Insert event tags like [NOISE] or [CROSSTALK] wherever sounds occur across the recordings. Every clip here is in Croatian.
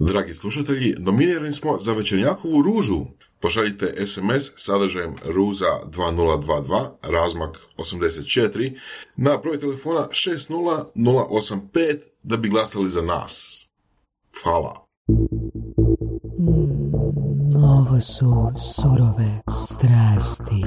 Dragi slušatelji, nominirani smo za večernjakovu ružu. Pošaljite SMS sadržajem Ruza 2022, razmak 84, na broj telefona 60085 da bi glasali za nas. Hvala. Mm, ovo su surove strasti.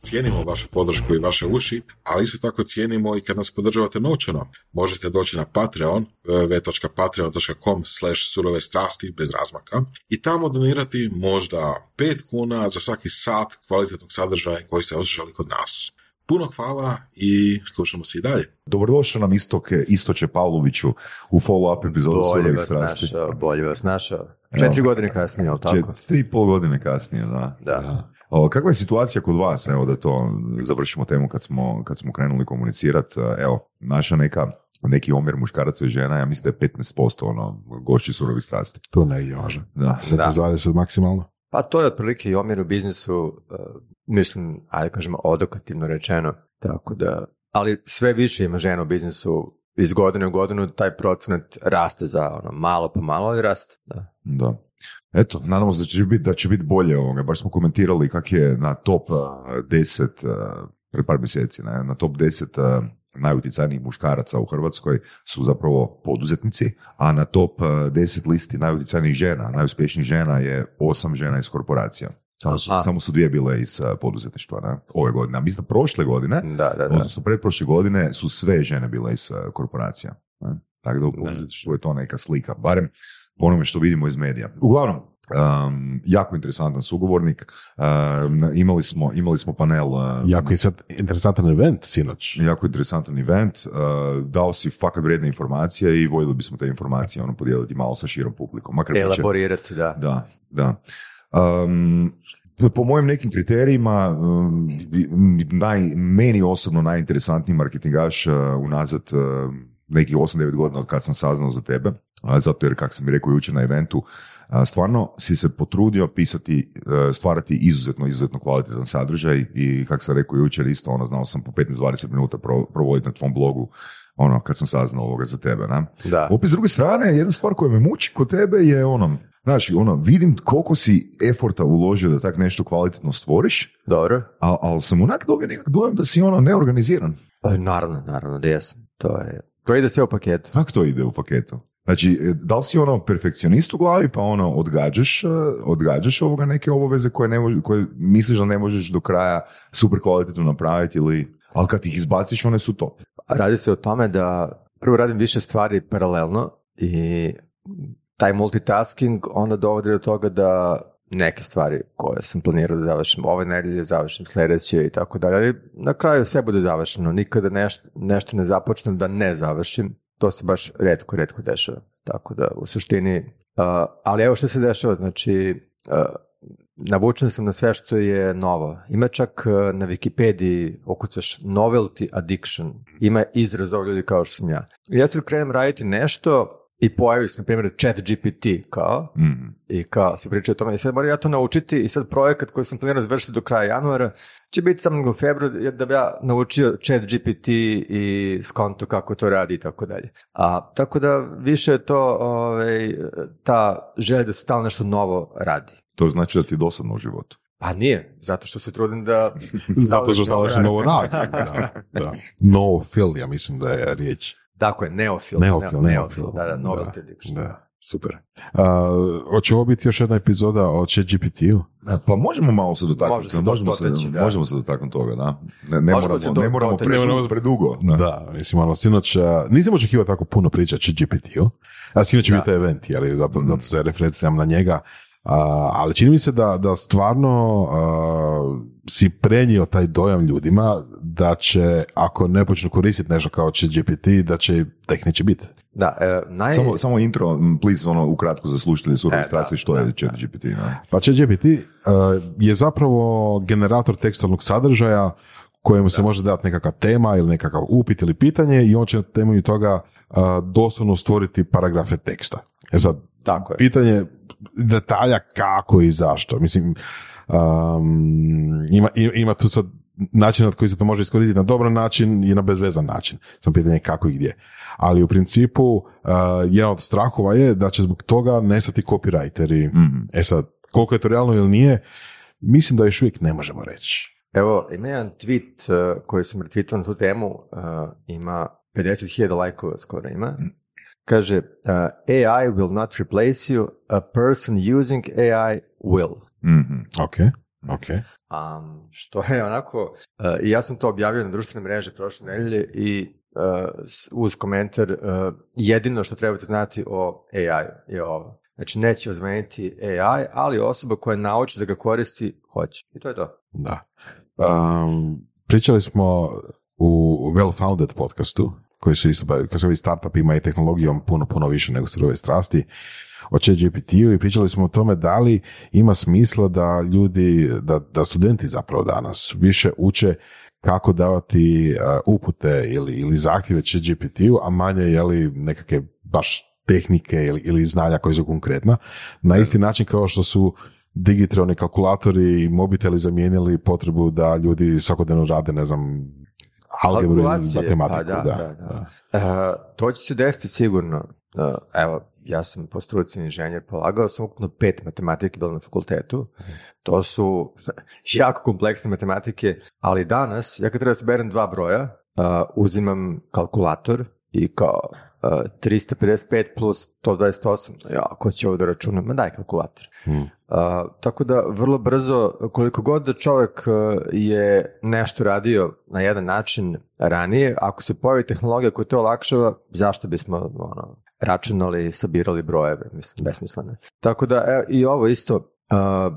Cijenimo vašu podršku i vaše uši, ali isto tako cijenimo i kad nas podržavate novčano. Možete doći na Patreon, www.patreon.com slash surove strasti bez razmaka i tamo donirati možda 5 kuna za svaki sat kvalitetnog sadržaja koji ste osjećali kod nas. Puno hvala i slušamo se i dalje. Dobrodošao nam Istoke, Istoče Pavloviću u follow-up epizodu Bolje vas strasti. našao, bolje vas našao. Četiri godine kasnije, jel tako? Čet- Tri i pol godine kasnije, da. Da. O, kakva je situacija kod vas, evo da to završimo temu kad smo, kad smo krenuli komunicirati, evo, naša neka neki omjer muškaraca i žena, ja mislim da je 15% ono, gošći surovih strasti. To ne je važno. Da. Da. 20 maksimalno. Pa to je otprilike i omjer u biznisu, uh, mislim, ajde kažemo, odokativno rečeno. Tako da, ali sve više ima žena u biznisu iz godine u godinu taj procenat raste za ono malo po malo, ali raste. Da. Da. Eto, nadamo se da će biti, da će biti bolje ovoga. Baš smo komentirali kak je na top uh, 10 uh, pred par mjeseci, ne, na top 10 uh, najutjecajnijih muškaraca u Hrvatskoj su zapravo poduzetnici, a na top uh, 10 listi najutjecajnijih žena, najuspješnijih žena je osam žena iz korporacija. Samo su, samo su dvije bile iz uh, poduzetništva ne, ove godine. A mislim da prošle godine, Da, da, da. odnosno pretprošle godine su sve žene bile iz uh, korporacija. Ne? Tako da u poduzetništvu je to neka slika, barem po onome što vidimo iz medija. Uglavnom, um, jako interesantan sugovornik. Um, imali, smo, imali smo panel, uh, Jako je sad interesantan event sinoć. jako interesantan event. Uh, dao si fakat vrijedne informacije i voljeli bismo te informacije ono, podijeliti malo sa širom publikom. Makar Elaborirati, da. da, da. Um, po mojim nekim kriterijima, um, naj, meni osobno najinteresantniji marketingaš uh, unazad uh, nekih 8-9 godina od kad sam saznao za tebe, zato jer, kako sam mi rekao jučer na eventu, a, stvarno si se potrudio pisati, uh, stvarati izuzetno, izuzetno kvalitetan sadržaj i kako sam rekao jučer isto, ono, znao sam po 15-20 minuta pro, provoditi na tvom blogu, ono, kad sam saznao ovoga za tebe, ne? Da. Opet s druge strane, jedna stvar koja me muči kod tebe je ono, znači, ono, vidim koliko si eforta uložio da tak nešto kvalitetno stvoriš, Dobro. a, ali sam onak dobio nekak dojam da si ono neorganiziran. E, Naravno, naravno, da jesam. To je, to ide sve u paketu. Kako to ide u paketu? Znači, e, da li si ono perfekcionist u glavi pa ono odgađaš, e, odgađaš ovoga neke obaveze koje, ne mož- koje misliš da ne možeš do kraja super kvalitetno napraviti ili, ali kad ih izbaciš one su top. Radi se o tome da prvo radim više stvari paralelno i taj multitasking onda dovodi do toga da neke stvari koje sam planirao da završim ove nedelje, završim sljedeće i tako dalje. Ali na kraju sve bude završeno. Nikada nešto, nešto ne započnem da ne završim. To se baš redko, redko dešava. Tako da u suštini, uh, ali evo što se dešava, znači uh, navučen sam na sve što je novo. Ima čak na Wikipediji okucaš novelty addiction. Ima izraz ovdje ljudi kao što sam ja. Ja sad krenem raditi nešto i pojavi se, na primjer, chat GPT kao, Mm. i kao se priča o tome i sad moram ja to naučiti i sad projekat koji sam planirao završiti do kraja januara će biti tamo u februaru da bi ja naučio chat GPT i skonto kako to radi i tako dalje. A tako da više je to ovaj, ta želja da se stalno nešto novo radi. To znači da ti je dosadno u životu. Pa nije, zato što se trudim da... [LAUGHS] Zato što stalno novo radi. [LAUGHS] Da, da. Noofil, ja mislim da je riječ. Tako je, neofil. Neofil, ne- neofil. Da, da, novelty addiction. Da, super. A, hoće ovo biti još jedna epizoda o ChatGPT-u? Pa možemo malo se dotaknuti, Može se možemo, se, dotaći, da. možemo se dotaknuti toga, da. Ne, ne Možemo moramo, se do- ne moramo predugo. Predugo. Da, mislim, ono, sinoć, nisam očekivao tako puno priča o ChatGPT-u, a sinoć je bio taj event, jeli, zato, zato se referenciram na njega, ali čini mi se da, da stvarno a, si prenio taj dojam ljudima da će, ako ne počnu koristiti nešto kao ChatGPT, da će, da ih neće biti. Da, e, naj... Samo, samo intro, please, ono, ukratko za slušatelje surovi E, da, što da, je da. ChatGPT, ne? Pa ChatGPT uh, je zapravo generator tekstualnog sadržaja kojemu se može dati nekakva tema ili nekakav upit ili pitanje i on će na temelju toga uh, doslovno stvoriti paragrafe teksta. E sad, Tako je. pitanje detalja kako i zašto. Mislim, um, ima, ima, tu sad način na koji se to može iskoristiti na dobar način i na bezvezan način. Samo pitanje je kako i gdje. Ali u principu, uh, jedan od strahova je da će zbog toga nestati copywriteri. Mhm. E sad, koliko je to realno ili nije, mislim da još uvijek ne možemo reći. Evo, ima jedan tweet uh, koji sam retweetao na tu temu, uh, ima 50.000 lajkova skoro ima. Kaže, uh, AI will not replace you, a person using AI will. Mhm. Ok, ok. Um, što je onako, uh, i ja sam to objavio na društvene mreže prošle nedelje i uh, uz komentar, uh, jedino što trebate znati o AI je ovo. Znači, neće ozmeniti AI, ali osoba koja nauči da ga koristi, hoće. I to je to. Da. Um, pričali smo u Well-Founded podcastu, koji su isto, koji se bavi startupima i tehnologijom puno, puno više nego surove strasti, o ChatGPT-u i pričali smo o tome da li ima smisla da ljudi, da, da studenti zapravo danas više uče kako davati upute ili, ili zahtjeve ChatGPT-u, a manje je li nekakve baš tehnike ili, ili znanja koje su konkretna, na isti način kao što su digitalni kalkulatori i mobiteli zamijenili potrebu da ljudi svakodnevno rade, ne znam, algebru Kalkulacije, matematiku. pa da, da, da, da. Uh, to će se desiti sigurno. Uh, evo, ja sam po struci inženjer, polagao sam ukupno pet matematike bilo na fakultetu. To su [LAUGHS] jako kompleksne matematike, ali danas, ja kad treba da saberem dva broja, uh, uzimam kalkulator i kao uh, 355 plus 128, ja, ko će ovo da računam? Ma daj kalkulator. Hmm. Uh, tako da vrlo brzo, koliko god da čovjek uh, je nešto radio na jedan način ranije, ako se pojavi tehnologija koja to olakšava, zašto bismo ono, računali, sabirali brojeve, mislim, besmisleno. Tako da e, i ovo isto, uh,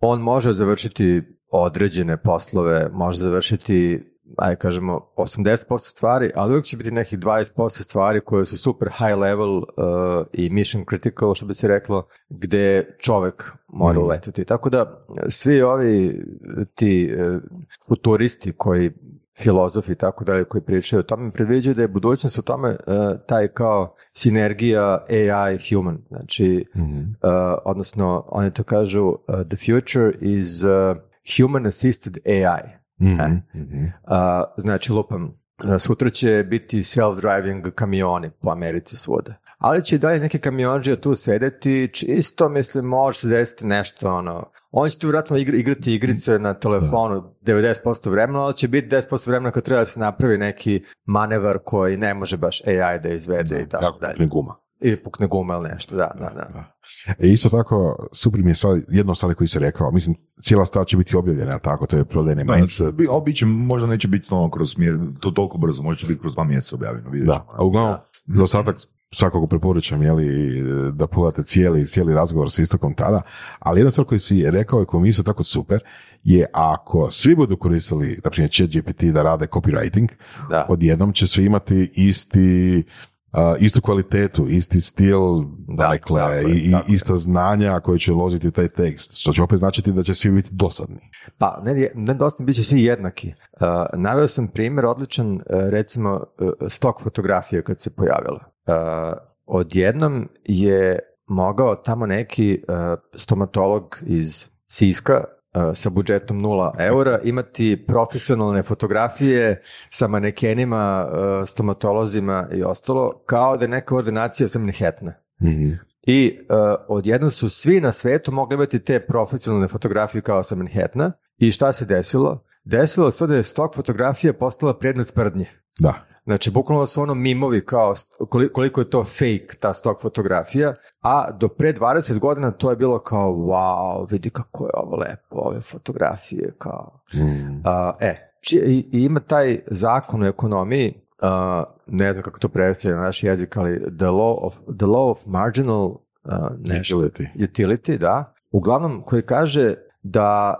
on može završiti određene poslove, može završiti aj kažemo 80% stvari, ali uvijek će biti nekih 20% stvari koje su super high level uh, i mission critical, što bi se reklo, gde čovek mora Mhm. uletiti. Tako da svi ovi ti uh, futuristi koji filozofi i tako dalje koji pričaju o tome predviđaju da je budućnost u tome uh, taj kao sinergija AI human. Znači, Mhm. uh, odnosno oni to kažu uh, the future is uh, human assisted AI. Mhm. E. Mhm. A, znači, lupam, a, sutra će biti self-driving kamioni po Americi svuda. Ali će i dalje neki kamionđija tu sedeti, čisto, mislim, može se desiti nešto, ono, on će tu igr- igrati igrice na telefonu 90% vremena, ali će biti 10% vremena kad treba da se napravi neki manevar koji ne može baš AI da izvede i tako dalje. guma. Ili pukne guma ili nešto, da, da, da. Da. E, isto tako, super mi je stvar, jedno stvari koji se rekao, mislim, cijela stvar će biti objavljena, tako, to je prodajni Da, mindset. bi, ali bit će, možda neće biti ono kroz to toliko brzo, možda će biti kroz dva mjeseca objavljeno. Vidjet Da, a uglavnom, za ostatak svakako preporučam jeli, da pogledate cijeli, cijeli razgovor s istokom tada, ali jedna stvar koju si rekao i koju mi je isto tako super, je ako svi budu koristili, na primjer, chat GPT da rade copywriting, Da. odjednom će svi imati isti a, istu kvalitetu, isti stil, dakle, tako i, tako ista znanja koje će uložiti u taj tekst, što će opet značiti da će svi biti dosadni. Pa, ne, ne dosta, bit će svi jednaki. Uh, naveo sam primjer odličan, uh, recimo, uh, stok fotografije kad se pojavila. Uh, odjednom je mogao tamo neki uh, stomatolog iz Siska uh, sa budžetom 0 eura imati profesionalne fotografije sa manekenima, uh, stomatolozima i ostalo, kao da je neka ordinacija sa Manhattana. I uh, odjednom su svi na svetu mogli imati te profesionalne fotografije kao sa Manhattana. I šta se desilo? Desilo se da je stok fotografija postala predmet sprdnje. Da. Znači, bukvalno su ono mimovi kao koliko je to fake, ta stok fotografija, a do pre 20 godina to je bilo kao, wow, vidi kako je ovo lepo, ove fotografije, kao... Mm. A, e, či, i, i ima taj zakon u ekonomiji, a, ne znam kako to prevesti na naš jezik, ali the law of, the law of marginal a, nešto, Utility. utility, da, uglavnom koji kaže da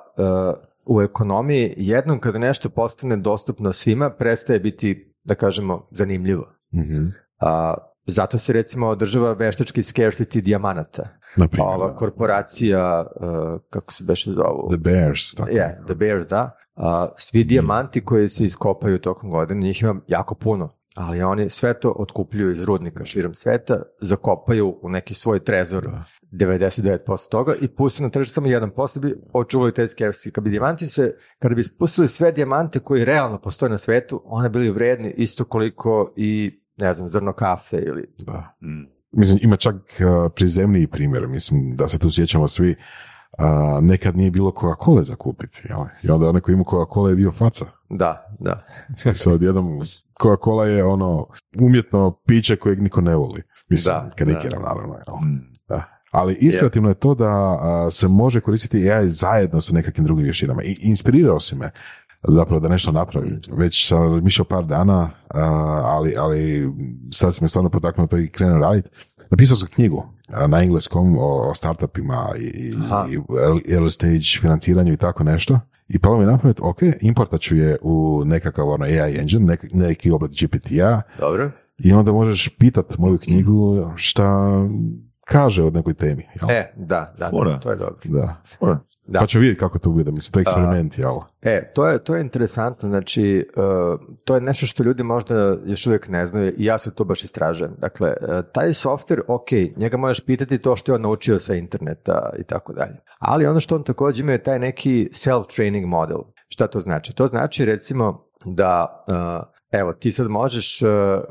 u ekonomiji jednom kada nešto postane dostupno svima, prestaje biti, da kažemo, zanimljivo. Mhm. A, zato se recimo održava veštački scarcity dijamanata. Na primjer, Ova korporacija, a, kako se beše zovu? The Bears. Tako. Yeah, The Bears, da. A, svi dijamanti koji se iskopaju tokom godine, njih ima jako puno. Ali oni sve to otkupljuju iz rudnika širom sveta, zakopaju u neki svoj trezor 99% toga i puste na tržište samo 1% bi očuvali te scarcity. Kad bi dijamanti se, kada bi spustili sve dijamante koji realno postoje na svetu, one bili vredni isto koliko i ne znam, zrno kafe ili... Da. Mislim, ima čak uh, prizemniji primjer, mislim da se tu sjećamo svi, uh, nekad nije bilo Coca-Cola za kupiti, jel? i onda onaj koji ima Coca-Cola je bio faca. Da, da. I sad odjednom [LAUGHS] Coca-Cola je ono umjetno piće kojeg niko ne voli. Mislim, Da, karikiram naravno. Jel? Da. Ali ispirativno je to da a, se može koristiti AI zajedno sa nekakvim drugim vještinama. I inspirirao si me zapravo da nešto napravim. Već sam razmišljao par dana, a, ali, ali sad si me stvarno potaknuo to i krenuo raditi. Napisao sam knjigu a, na engleskom o, o startupima i, i, i early stage financiranju i tako nešto. I palo mi je na pamet, ok, importat ću je u nekakav ono AI engine, nek, neki oblik GPT-a Dobro. i onda možeš pitat moju knjigu šta kaže o nekoj temi. Jel? E, da, da, Fora. da, to je dobro. Da. Da. Pa ću vidjeti kako to bude, mislim, to je eksperiment, jel? E, to je, to je interesantno, znači, uh, to je nešto što ljudi možda još uvijek ne znaju i ja se to baš istražujem. Dakle, uh, taj software, ok, njega možeš pitati to što je on naučio sa interneta i tako dalje. Ali ono što on također ima je taj neki self-training model. Šta to znači? To znači recimo da, uh, evo, ti sad možeš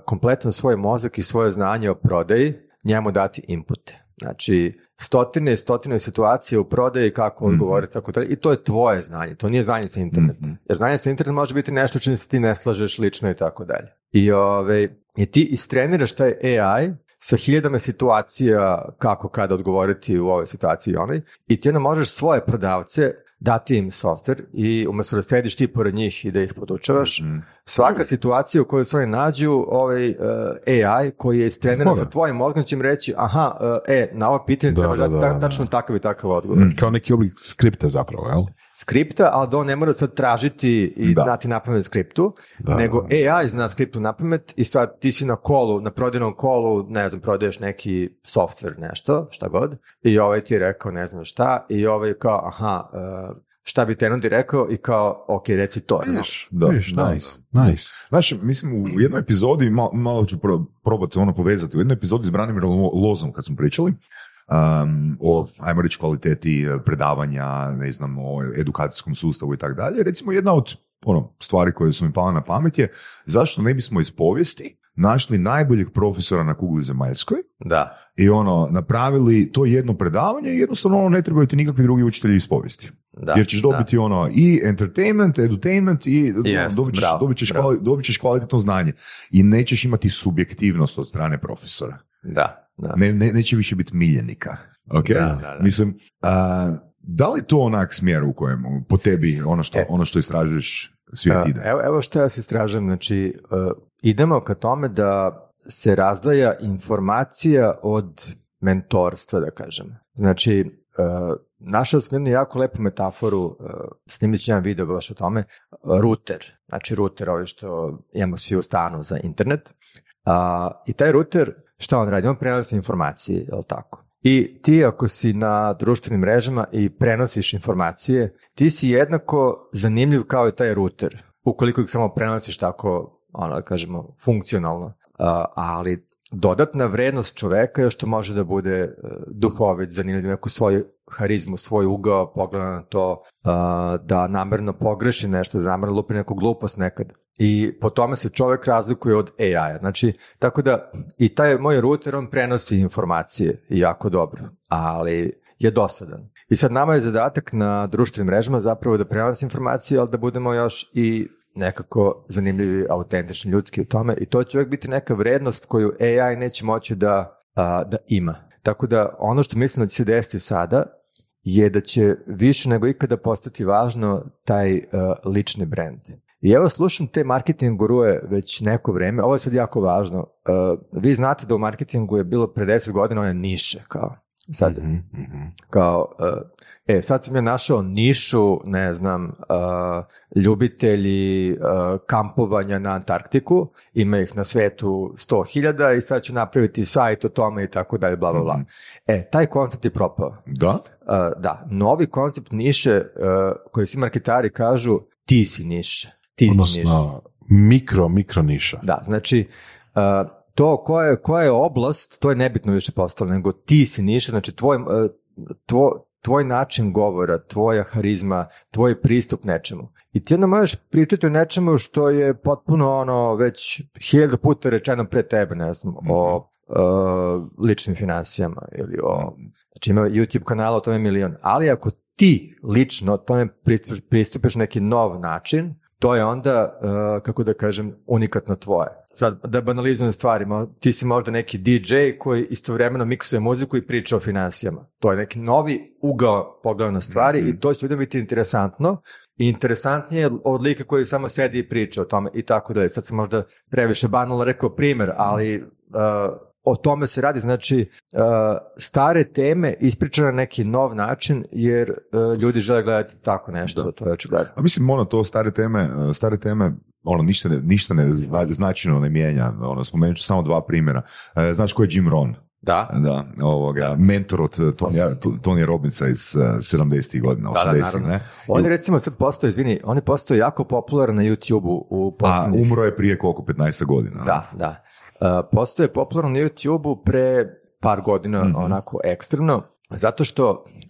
kompletan svoj mozak i svoje znanje o prodaji njemu dati inpute. Znači, stotine i stotine situacije u prodaji, kako odgovoriti, tako dalje. I to je tvoje znanje, to nije znanje sa interneta. Jer znanje sa interneta može biti nešto čim se ti ne slažeš lično i tako dalje. I, ove, i ti istreniraš taj AI sa hiljadama situacija kako kada odgovoriti u ovoj situaciji i onoj i ti onda možeš svoje prodavce dati im software i umjesto da sediš ti pored njih i da ih podučavaš, svaka situacija u kojoj se oni nađu, ovaj uh, AI koji je istreniran sa tvojim mozgom će im reći, aha, uh, e, na ovo pitanje Da, treba da, da, da. tačno takav i takav odgovor. Kao neki oblik skripta zapravo, jel? Skripta, ali da on ne mora sad tražiti i Da. znati napamet skriptu, Da, nego da. AI zna skriptu napamet i sad ti si na kolu, na prodajnom kolu, ne znam, prodaješ neki software, nešto, šta god, i ovaj ti je rekao ne znam šta, i ovaj kao, aha, uh, šta bi Tenundi rekao i kao, ok, reci to. znaš. Da, Vidiš, da, nice, nice. Znaš, mislim, u jednoj epizodi, malo, malo ću pro, probati ono povezati, u jednoj epizodi s Branimirom Lo- Lozom kad smo pričali, um, o, ajmo reći, kvaliteti eh, predavanja, ne znam, o edukacijskom sustavu i tako dalje. Recimo, jedna od ono, stvari koje su mi pala na pamet je zašto ne bismo iz povijesti našli najboljeg profesora na kugli zemaljskoj Da, i ono, napravili to jedno predavanje i jednostavno ono, ne trebaju ti nikakvi drugi učitelji iz povijesti. da. Jer ćeš dobiti ono i entertainment, edutainment i ono, Jest, dobit, ćeš, bravo, dobit, ćeš bravo. kvali- dobit ćeš kvalitetno znanje. I nećeš imati subjektivnost od strane profesora. Da, da. Ne, ne, neće više biti miljenika. Okay? Da, da, da. Mislim, a, da li to onak smjer u kojem po tebi ono što, E. ono što istražuješ svijet ide? Evo, evo što ja se istražujem, znači uh, idemo ka tome da se razdvaja informacija od mentorstva, da kažem. Znači, uh, našao sam jednu jako lepu metaforu, uh, snimit ću jedan video baš o tome, uh, router, znači router ovaj što imamo svi u stanu za internet, a, i taj router, šta on radi? On prenosi informacije, je li tako? I ti ako si na društvenim mrežama i prenosiš informacije, ti si jednako zanimljiv kao i taj router, ukoliko ih samo prenosiš tako, ono kažemo, funkcionalno. Ali dodatna vrednost čoveka je što može da bude e, duhovit, zanimljiv, neku svoju harizmu, svoj ugao, pogleda na to, da namerno pogreši nešto, da namerno lupi neku glupost nekad. I po tome se čovek razlikuje od AI-a. Znači, tako da i taj moj router, on prenosi informacije jako dobro, ali je dosadan. I sad nama je zadatak na društvenim mrežama zapravo da prenosi informacije, ali da budemo još i nekako zanimljivi, autentični, ljudski u tome i to će uvijek biti neka vrednost koju AI neće moći da, a, da ima. Tako da ono što mislim da će se desiti sada je da će više nego ikada postati važno taj uh, lični brand. I evo slušam te marketing guruje već neko vreme, ovo je sad jako važno. Uh, vi znate da u marketingu je bilo pre 10 godina one niše, kao sad, Mhm, mhm. kao, uh, e, sad sam ja našao nišu, ne znam, uh, ljubitelji uh, kampovanja na Antarktiku, ima ih na svetu 100.000 i sad ću napraviti sajt o tome i tako dalje, bla, bla, bla. E, taj koncept je propao. Da? Uh, da, novi koncept niše uh, koji svi marketari kažu ti si niše, ti. Odnosno, mikro, mikro niša. Da, znači, uh, to koja je, koja je oblast, to je nebitno više postalo, nego ti si niša, znači tvoj, uh, tvo- tvoj način govora, tvoja harizma, tvoj pristup nečemu. I ti onda možeš pričati o nečemu što je potpuno ono već hiljadu puta rečeno pre tebe, ne znam, o uh, ličnim financijama ili o... Znači ima YouTube kanala, o tome milion. Ali ako ti lično tome pristup- pristupiš na neki nov način, to je onda, uh, kako da kažem, unikatno tvoje. Sad, da banalizujem stvari, mo- ti si možda neki DJ koji istovremeno miksuje muziku i priča o financijama. To je neki novi ugao pogleda na stvari i to će ljudima biti interesantno i interesantnije od lika koji samo sedi i priča o tome i tako dalje. Sad sam možda previše banalno rekao primer, ali uh, o tome se radi, znači uh, stare teme ispričane na neki nov način jer uh, ljudi žele gledati tako nešto, to je očigledno. A mislim, ono, to stare teme, e, stare teme, ono, ništa ne, ništa ne značajno ne mijenja. Ono, spomenut ću samo dva primjera. E, Znaš ko je Jim Rohn? Da, Da, ovoga, mentor od Tonija, Tony Robbinsa iz uh, 70. godina, Da, da, 80. naravno. ne? On je recimo sad postao, izvini, on je postao jako popularan na YouTube-u u A posljednjih... umro je prije koliko, 15 godina. Da, da. Uh, postao je popularan na YouTube-u pre par godina, Mhm. onako ekstremno, zato što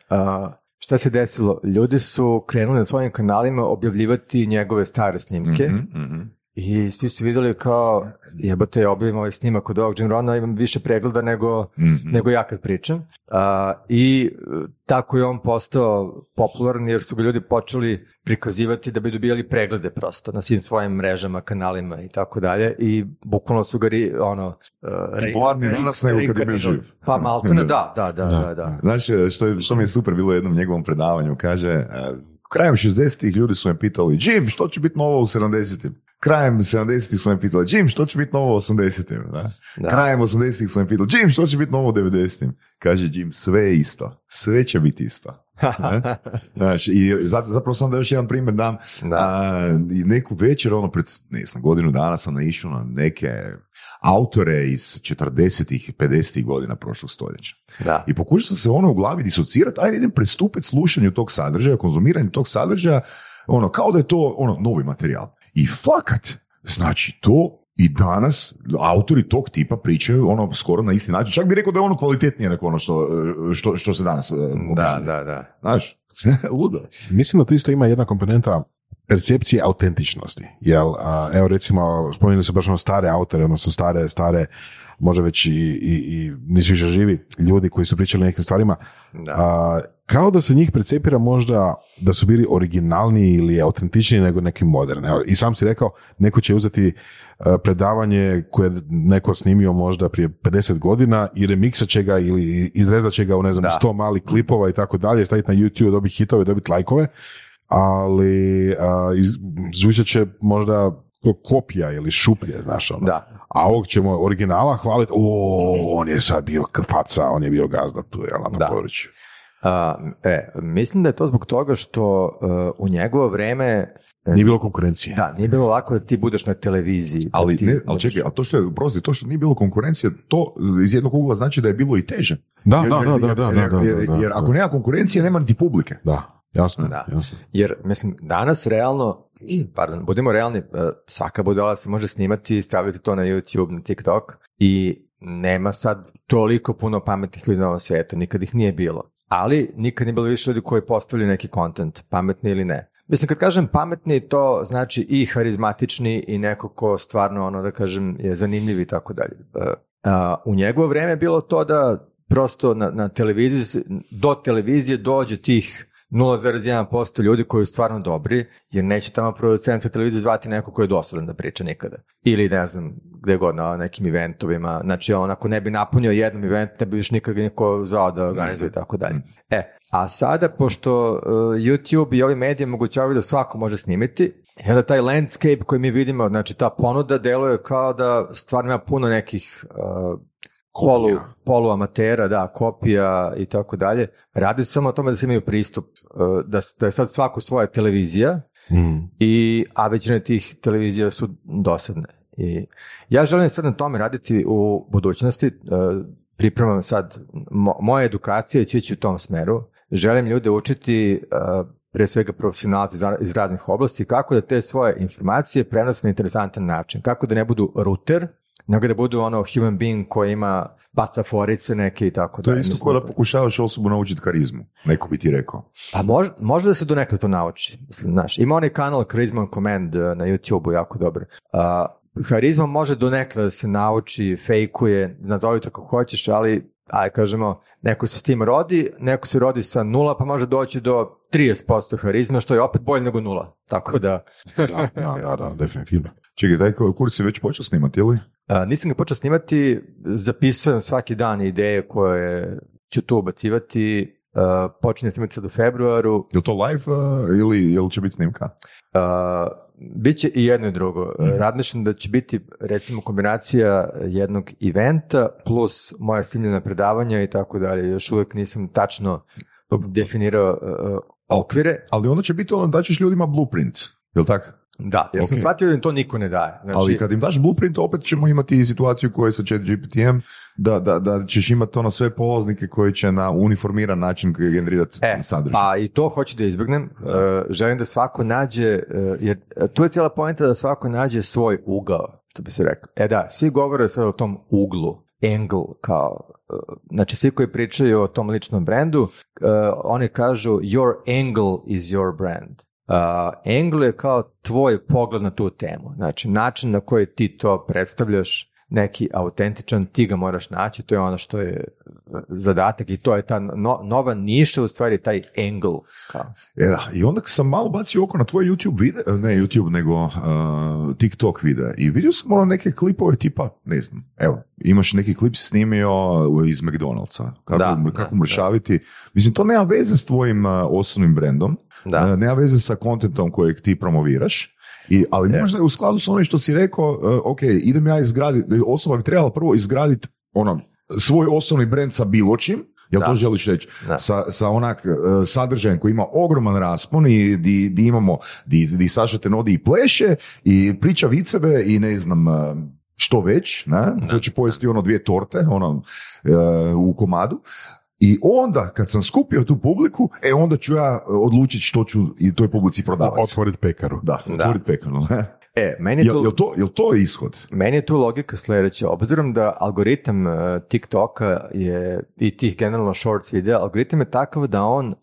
uh, šta se desilo? Ljudi su krenuli na svojim kanalima objavljivati njegove stare snimke Mhm, mhm. I svi su vidjeli kao jebote, ja objavim ovaj snimak od ovog Jim Rona, imam više pregleda nego, Mhm. nego ja kad pričam. A, I e, tako je on postao popularan jer su ga ljudi počeli prikazivati da bi dobijali preglede prosto na svim svojim mrežama, kanalima i tako dalje i bukvalno su ga ri, ono... uh, re- Popularniji danas nego kad je bio živ. Pa maltene, da, da, da, da, da. Znaš, što, je- što mi je super bilo u jednom njegovom predavanju, kaže, e, krajem 60-ih ljudi su me pitali, Jim, što će biti novo u 70-im? Krajem 70-ih su me pitali, Jim, što će biti novo u 80-im? Da? Da. Krajem 80-ih su me pitali, Jim, što će biti novo u 90-im? Kaže Jim, sve je isto. Sve će biti isto. [LAUGHS] Znaš, i zapravo sam da još jedan primjer dam. Da. A, i neku večer, ono, pred, ne znam, godinu dana sam naišao na neke autore iz 40-ih, 50-ih godina prošlog stoljeća. da. I pokušao sam se ono u glavi disocirati, ajde idem pristupiti slušanju tog sadržaja, konzumiranju tog sadržaja, ono, kao da je to ono, novi materijal. I fakat, znači to i danas autori tog tipa pričaju ono skoro na isti način. Čak bi rekao da je ono kvalitetnije nego ono što, što, što se danas uh, Da, da, da. Znaš, [LAUGHS] ludo. Mislim da tu isto ima jedna komponenta percepcije autentičnosti. Jel, a, evo recimo, spomenuli su baš ono stare autore, odnosno stare, stare, možda već i, i, i nisu više živi ljudi koji su pričali o nekim stvarima, Da. a, kao da se njih percepira možda da su bili originalniji ili autentičniji nego neki moderni. Evo, I sam si rekao, neko će uzeti e, predavanje koje je neko snimio možda prije 50 godina i remiksat će ga ili izrezat će ga u ne znam Da. 100 malih klipova i tako dalje, staviti na YouTube, dobiti hitove, dobiti lajkove, ali a, iz, zvučat će možda kopija ili šuplje, znaš ono. Da. A ovog ćemo originala hvaliti, o, on je sad bio faca, on je bio gazda tu, jel, na tom Da. području. A, e, mislim da je to zbog toga što uh, u njegovo vreme Nije bilo konkurencije. da, nije bilo lako da ti budeš na televiziji. da Ali, ti ne, ali budeš- čekaj, a to što je, prosti, to što nije bilo konkurencije, to iz jednog ugla znači da je bilo i teže. Da, Jer- da, jer- da, da, jer- da, jer- da, da, jer- da, jer da. ako nema konkurencije, nema niti publike. Da, jasno, Da. jasno. Jer, mislim, danas realno, [CLEARS THROAT] pardon, budemo realni, e, svaka budala se može snimati i staviti to na YouTube, na TikTok i nema sad toliko puno pametnih ljudi na ovom svijetu, nikad ih nije bilo. Ali nikad nije bilo više ljudi koji postavljaju neki kontent, pametni ili ne. Mislim, kad kažem pametni, to znači i harizmatični i neko ko stvarno, ono da kažem, je zanimljiv i tako dalje. E, u njegovo vrijeme je bilo to da prosto na, na televiziji, do televizije dođe tih 0,1% ljudi koji su stvarno dobri, jer neće tamo producent sa televizije zvati neko ko je dosadan da priča nikada. Ili ne znam, gde god na nekim eventovima. Znači, on ako ne bi napunio jednom event, ne bi još nikad niko zvao da organizuje i tako dalje. E, a sada, pošto uh, YouTube i ovi mediji omogućavaju da svako može snimiti, i onda taj landscape koji mi vidimo, znači ta ponuda deluje kao da stvarno ima puno nekih uh, polu, poluamatera, da, kopija i tako dalje. Radi se samo o tome da se imaju pristup, uh, da, da je sad svako svoja televizija, Mm. i, a većina tih televizija su dosadne. I ja želim sad na tome raditi u budućnosti, e, pripremam sad, mo, moja edukacija će ići u tom smeru, želim ljude učiti e, pre svega profesionalci iz- iz raznih oblasti, kako da te svoje informacije prenose na interesantan način. Kako da ne budu router, nego da budu ono human being koji ima baca forice neke i tako To je isto kao da- pokušavaš osobu naučiti karizmu. Neko bi ti rekao. Pa može, može da se donekle to nauči. Mislim, znaš, ima onaj kanal Charisma Command eh, na YouTube-u, jako dobar. A, harizma može donekle da se nauči, fejkuje, nazovi to kako hoćeš, ali aj kažemo, neko se s tim rodi, neko se rodi sa nula, pa može doći do 30% harizma, što je opet bolje nego nula. Tako da, Da, da, da, da, definitivno. Čekaj, taj kurs je već počeo snimati, ili? a, nisam ga počeo snimati, zapisujem svaki dan ideje koje ću tu ubacivati, a, počinje snimati sad u februaru, Je to live uh, ili, ili će biti snimka? Uh, Biće i jedno i drugo. Mhm. Razmišljam da će biti recimo kombinacija jednog eventa plus moja snimljena predavanja i tako dalje. Još uvijek nisam tačno definirao uh, okvire. Ali onda će biti ono da ćeš ljudima blueprint, jel tako? Da, jer sam Ok. shvatio da im to niko ne daje. Znači, Ali kad im daš blueprint, opet ćemo imati situaciju koja je sa chat GPT-em, da, da, da ćeš imati ono sve polaznike koji će na uniformiran način generirati E, sadržaj. pa i to hoću da izbjegnem. Uh, želim da svako nađe, uh, jer uh, tu je cijela poenta da svako nađe svoj ugao, što bi se reklo. E da, svi govore sad o tom uglu, angle, kao, uh, znači svi koji pričaju o tom ličnom brendu, uh, oni kažu your angle is your brand. Uh, angle je kao tvoj pogled na tu temu. Znači, način na koji ti to predstavljaš, neki autentičan, ti ga moraš naći, to je ono što je zadatak i to je ta no- nova niša, u stvari taj angle. Kao. E da, i onda sam malo bacio oko na tvoj YouTube video, ne YouTube, nego uh, TikTok video i vidio sam ono neke klipove tipa, ne znam, evo, imaš neki klip si snimio iz McDonald'sa, kako, Da, kako da, mršaviti, mislim, to nema veze s tvojim uh, osobnim brendom, Da. uh, nema veze sa kontentom kojeg ti promoviraš, i, ali Je. možda je u skladu s onim što si rekao, uh, ok, idem ja izgraditi, osoba bi trebala prvo izgraditi ono, svoj osobni brend sa bilo čim, jel Da. to želiš reći? Da. Sa, sa onak uh, sadržajem koji ima ogroman raspon i di, di imamo, di, di Saša Tenodi i pleše i priča viceve i ne znam što već, ne? Hoće pojesti ono dvije torte, ono u komadu. I onda, kad sam skupio tu publiku, e onda ću ja odlučiti što ću i toj publici prodavati. Otvorit pekaru. Da, otvoriti pekaru. E, meni je, Jel, tu, jel, to, jel to ishod? meni je tu logika sljedeća. Obzirom da algoritam uh, TikToka je i tih generalno shorts videa, algoritam je takav da on uh,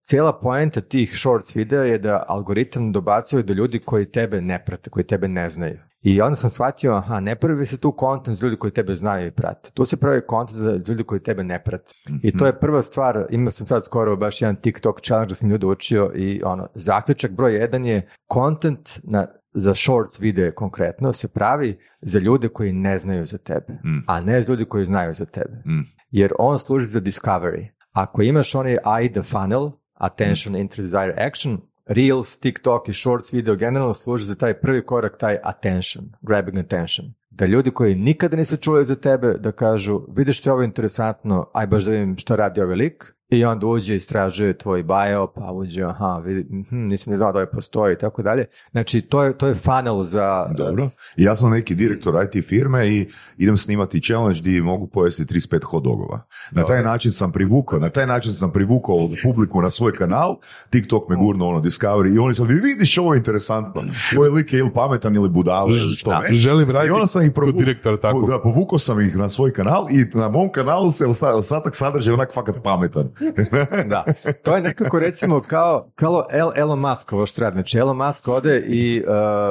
cijela poenta tih shorts videa je da algoritam dobacuje do ljudi koji tebe ne prate, koji tebe ne znaju. I onda sam shvatio, aha, ne pravi se tu kontent za ljudi koji tebe znaju i prate. Tu se pravi kontent za ljudi koji tebe ne prate. I to je prva stvar, imao sam sad skoro baš jedan TikTok challenge da sam ljude učio i ono, zaključak broj jedan je content na, za shorts videe konkretno se pravi za ljude koji ne znaju za tebe, Mm. a ne za ljudi koji znaju za tebe. Mm. Jer on služi za discovery. Ako imaš onaj eye the funnel, attention, interest, desire, action, Reels, TikTok i Shorts video generalno služi za taj prvi korak, taj attention, grabbing attention. Da ljudi koji nikada nisu čuli za tebe, da kažu, vidiš što je ovo interesantno, aj baš da vidim šta radi ovaj lik, i onda uđe, istražuje tvoj bio, pa uđe, aha, vidi, mhm, nisam ni znao da ovaj postoji i tako dalje. Znači, to je, to je funnel za... Dobro. I ja sam neki direktor IT firme i idem snimati challenge gdje mogu pojesti 35 hot dogova. Na taj način sam privukao, na taj način sam privukao publiku na svoj kanal, TikTok me gurno ono Discovery i oni su, vi vidiš ovo je interesantno. Ovaj lik je ili pametan ili budala ili što Da, već. želim I raditi onda sam ih provu- direktora tako. Da, povukao sam ih na svoj kanal i na mom kanalu se osta- ostatak sadržaja onak fakat pametan. [LAUGHS] da. To je nekako recimo kao, kao El, Elon Musk, ovo što radi. Znači Elon Musk ode i,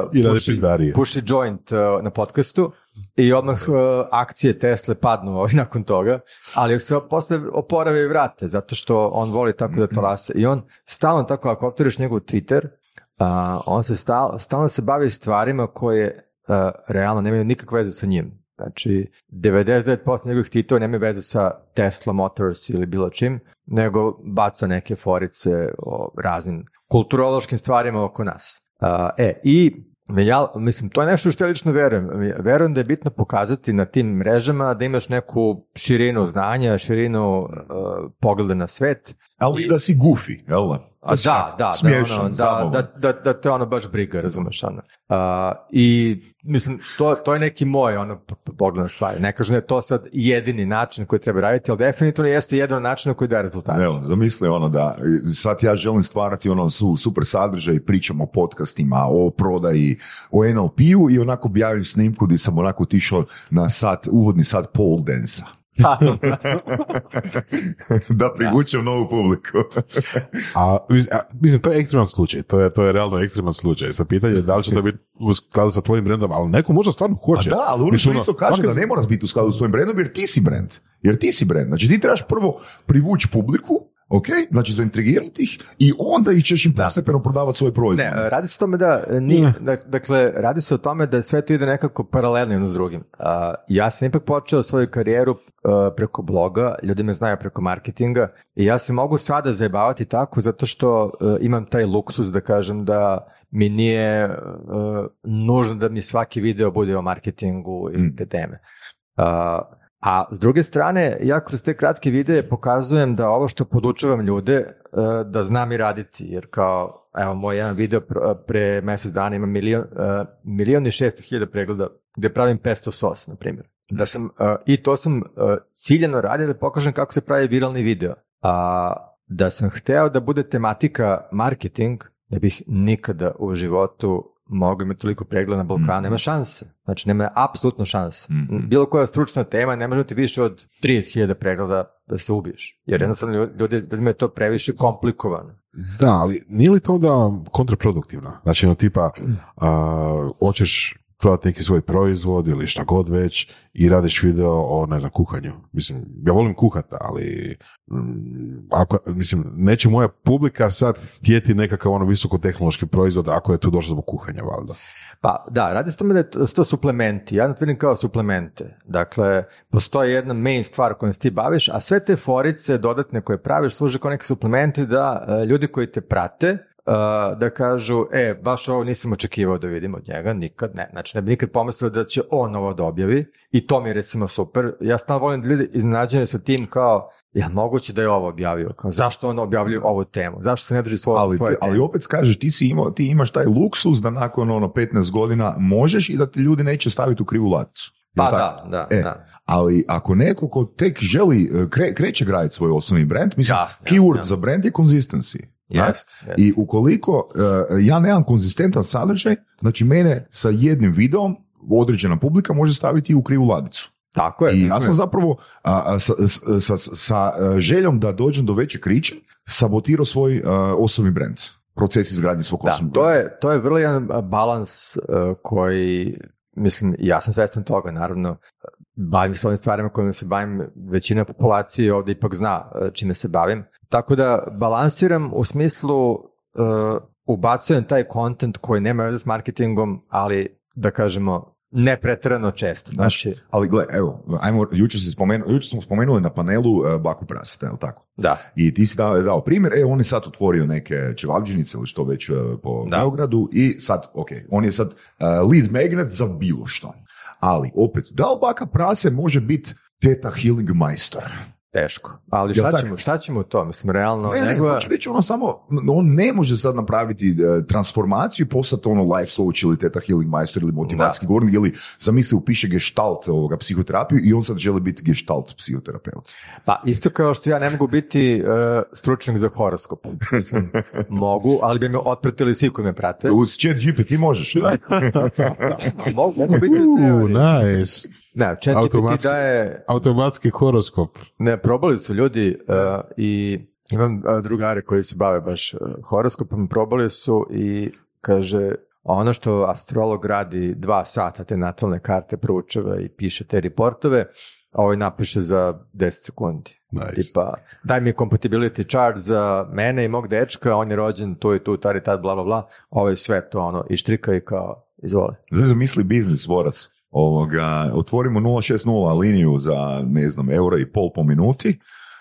uh, I puši, puši joint uh, na podcastu i odmah uh, akcije Tesle padnu ovaj, [LAUGHS] nakon toga, ali se posle oporave i vrate, zato što on voli tako da talase. I on stalno tako, ako otvoriš njegov Twitter, uh, on se stal, stalno se bavi stvarima koje uh, realno nemaju nikakve veze sa njim. Znači, 99% njegovih titova nema veze sa Tesla Motors ili bilo čim, nego baca neke forice o raznim kulturološkim stvarima oko nas. E, i ja, mislim, to je nešto što ja lično verujem. Verujem da je bitno pokazati na tim mrežama da imaš neku širinu znanja, širinu uh, pogleda na svet. Ali da si gufi, jel? A da, da, smiješan, da, ono, da, da, da, da te ono baš briga, razumeš, ono. A, I, mislim, to, to je neki moj, ono, pogled na stvari. Ne kažem da je to sad jedini način koji treba raditi, ali definitivno jeste jedan način na koji daje rezultat. Evo, zamisli ono da sad ja želim stvarati ono su, super sadržaj, pričam o podcastima, o prodaji, o NLP-u i onako objavim snimku gdje sam onako otišao na sat, uvodni sat pole dansa. [LAUGHS] da privučem novu publiku. A, mis- a, mislim, to je ekstreman slučaj, to je, to je realno ekstreman slučaj. Sa pitanje je da li će to biti u skladu sa tvojim brendom, ali neko možda stvarno A hoće. da, ali ono Mislim, što isto kaže da ne moraš biti u skladu s tvojim brendom jer ti si brend. Jer ti si brend. Znači ti trebaš prvo privući publiku, ok, znači zaintrigirati ih i onda ih ćeš im postepeno prodavati svoje proizvode. Ne, radi se o tome da nije, da- dakle, radi se o tome da sve to ide nekako paralelno jedno s drugim. A, ja sam ipak počeo svoju karijeru e, preko bloga, ljudi me znaju preko marketinga i ja se mogu sada zajebavati tako zato što e, imam taj luksus da kažem da mi nije e, nužno da mi svaki video bude o marketingu i Mm. te teme. A, a s druge strane, ja kroz te kratke videe pokazujem da ovo što podučavam ljude, e, da znam i raditi, jer kao, evo, moj jedan video pr- pre mjesec dana ima milion, e, milion i šesto hiljada pregleda gde pravim pesto sos, na primjer. Da sam, e, I to sam ciljeno radio da pokažem kako se pravi viralni video. A da sam hteo da bude tematika marketing, ne bih nikada u životu mogao imati toliko pregleda na Balkanu, Mhm. nema šanse. Znači, nema apsolutno šanse. Mhm. Bilo koja stručna tema ne može ti više od 30.000 pregleda da se ubiješ. Jer jednostavno ljudi, ljudi- ljudima je to previše komplikovano. Da, ali nije li to onda kontraproduktivno? Znači, ono tipa, a, hoćeš prodati neki svoj proizvod ili šta god već i radiš video o, ne znam, kuhanju. Mislim, ja volim kuhata, ali mm, ako, mislim, neće moja publika sad htjeti nekakav ono visokotehnološki proizvod ako je tu došlo zbog kuhanja, valjda. Pa da, radi se tome da to, to suplementi. Ja tvrdim kao suplemente. Dakle, postoji jedna main stvar kojom se ti baviš, a sve te forice dodatne koje praviš služe kao neki suplementi da e, ljudi koji te prate da kažu, e, baš ovo nisam očekivao da vidim od njega, nikad ne. Znači, ne bi nikad pomislio da će on ovo da objavi i to mi je recimo super. Ja stalno volim da ljudi iznenađene sa tim kao, ja moguće da je ovo objavio, kao, zašto on objavljuje ovu temu, zašto se ne drži svoje, ali, svoje ali opet kažeš, ti, si imao, ti imaš taj luksus da nakon ono 15 godina možeš i da ti ljudi neće staviti u krivu laticu. Pa da, da, E, da. Ali ako neko ko tek želi, e, kre, kreće graditi svoj osnovni brand, mislim, Jasno, keyword jasno. za brand je consistency. Jest, jest. I ukoliko e, ja nemam konzistentan sadržaj, znači mene sa jednim videom određena publika može staviti u krivu ladicu. Tako je. I tako ja sam je. zapravo a, a, sa, sa, sa, sa, e, željom da dođem do veće kriče sabotirao svoj e, osobni brand. Proces izgradnje svog Da, osobnog to brenda. je, to je vrlo jedan a, balans a, koji, mislim, ja sam svestan toga, naravno, bavim se ovim stvarima kojima se bavim, većina populacije ovdje ipak zna a, čime se bavim. Tako da balansiram u smislu, a, ubacujem taj kontent koji nema veze s marketingom, ali da kažemo, ne pretjerano često. Znači, Ali gle, evo, ajmo, jučer, si spomenuo, jučer smo spomenuli na panelu e, baku praseta, je li tako? da. I ti si dao, dao primjer, e, on je sad otvorio neke čevabđinice ili što već e, po Da. Beogradu i sad, ok, on je sad e, lead magnet za bilo što. Ali, opet, da li baka prase može biti teta healing majstor? Teško. Ali šta ćemo, šta ćemo to? Mislim, realno, Ne, ne, njegova- hoću reći ono samo, on ne može sad napraviti e, transformaciju i postati ono life coach ili teta healing majstor ili motivacijski govornik ili zamisli upiše gestalt ovoga psihoterapiju i on sad želi biti gestalt psihoterapeut. Pa isto kao što ja ne mogu biti uh, stručnjak za horoskop. Mislim, [LAUGHS] mogu, ali bi me otpratili svi koji me prate. Uz chat GPT možeš. [LAUGHS] Mogu, mogu biti Uh, nice. Ne, chat GPT Automatski. daje, Automatski horoskop. ne, probali su ljudi uh, i imam uh, drugare koji se bave baš uh, horoskopom, probali su i kaže, ono što astrolog radi dva sata, te natalne karte proučava i piše te reportove, a ovaj napiše za 10 sekundi. Nice. Tipa, daj mi compatibility chart za mene i mog dečka, on je rođen tu i tu, tad i tad, bla, bla, bla. Ovo je sve to, ono, ištrika i kao, izvoli. Znači, zamisli biznis, Voras. Ovoga, otvorimo 060 liniju za, ne znam, euro i pol po minuti.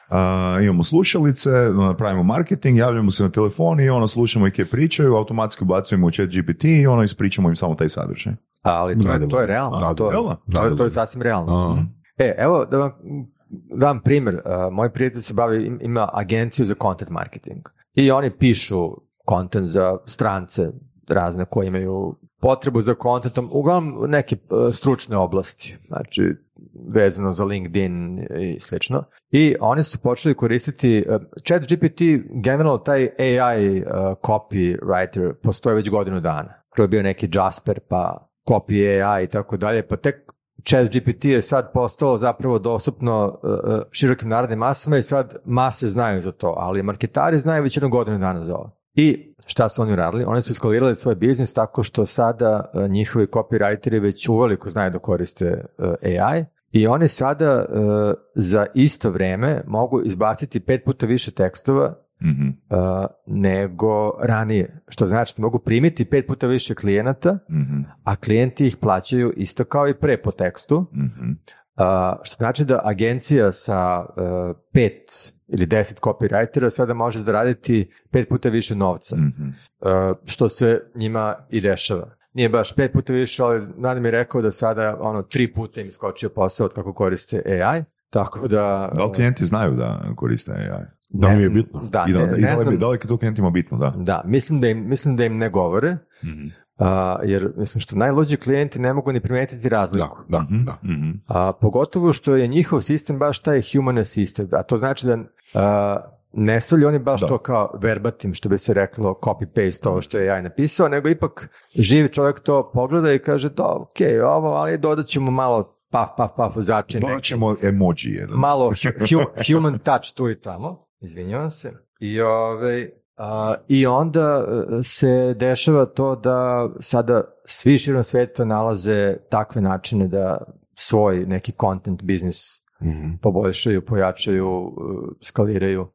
A, imamo slušalice, napravimo marketing, javljamo se na telefon i ono slušamo i kje pričaju, automatski ubacujemo u chat GPT i ono ispričamo im samo taj sadržaj. Ali to, Radimo. to je realno. Radimo. To, to, je- to je sasvim realno. A, E, evo da vam dam primjer. Uh, moj prijatelj se bavi, im- ima agenciju za content marketing. i oni pišu kontent za strance razne koji imaju potrebu za kontentom, uglavnom neke e, stručne oblasti, znači vezano za LinkedIn i slično. I oni su počeli koristiti, e, chat GPT, generalno taj AI uh, copywriter postoji već godinu dana. To je bio neki Jasper, pa copy AI i tako dalje, pa tek chat GPT je sad postalo zapravo dostupno širokim narodnim masama i sad mase znaju za to, ali marketari znaju već jednu godinu dana za ovo. I šta su oni radili? Oni su skalirali svoj biznis tako što sada uh, njihovi copywriteri već uveliko znaju da koriste uh, AI i oni sada uh, za isto vrijeme mogu izbaciti pet puta više tekstova Mhm, uh, nego ranije. Što znači da mogu primiti pet puta više klijenata, mhm, a klijenti ih plaćaju isto kao i pre po tekstu. mhm. Što znači da agencija sa uh, pet ili deset copywritera sada može zaraditi pet puta više novca, Mhm. uh, što se njima i dešava. Nije baš pet puta više, ali Nada mi je rekao da sada ono tri puta im skočio posao od kako koriste AI, tako da... Da li klijenti znaju da koriste AI? Da li mi je bitno? Da, I da, ne, i ne da, li, znam- da li je to klijentima bitno, da. da, mislim da im, mislim da im ne govore, Mhm. A, jer mislim što najluđi klijenti ne mogu ni primetiti razliku. Da, da, Mhm, da. mhm. A, pogotovo što je njihov sistem baš taj human assisted, a to znači da a, ne stavljaju oni baš Da. to kao verbatim, što bi se reklo copy-paste ovo što je ja napisao, nego ipak živi čovjek to pogleda i kaže da, ok, ovo, ali dodat ćemo malo paf, paf, paf, začin, Dodat ćemo emoji jedan. malo [LAUGHS] hu- hu- human touch tu i tamo, izvinjavam se. I, ovaj, I onda e, se dešava to da sada svi širom sveta nalaze takve načine da svoj neki content biznis Mhm. poboljšaju, pojačaju, e, skaliraju.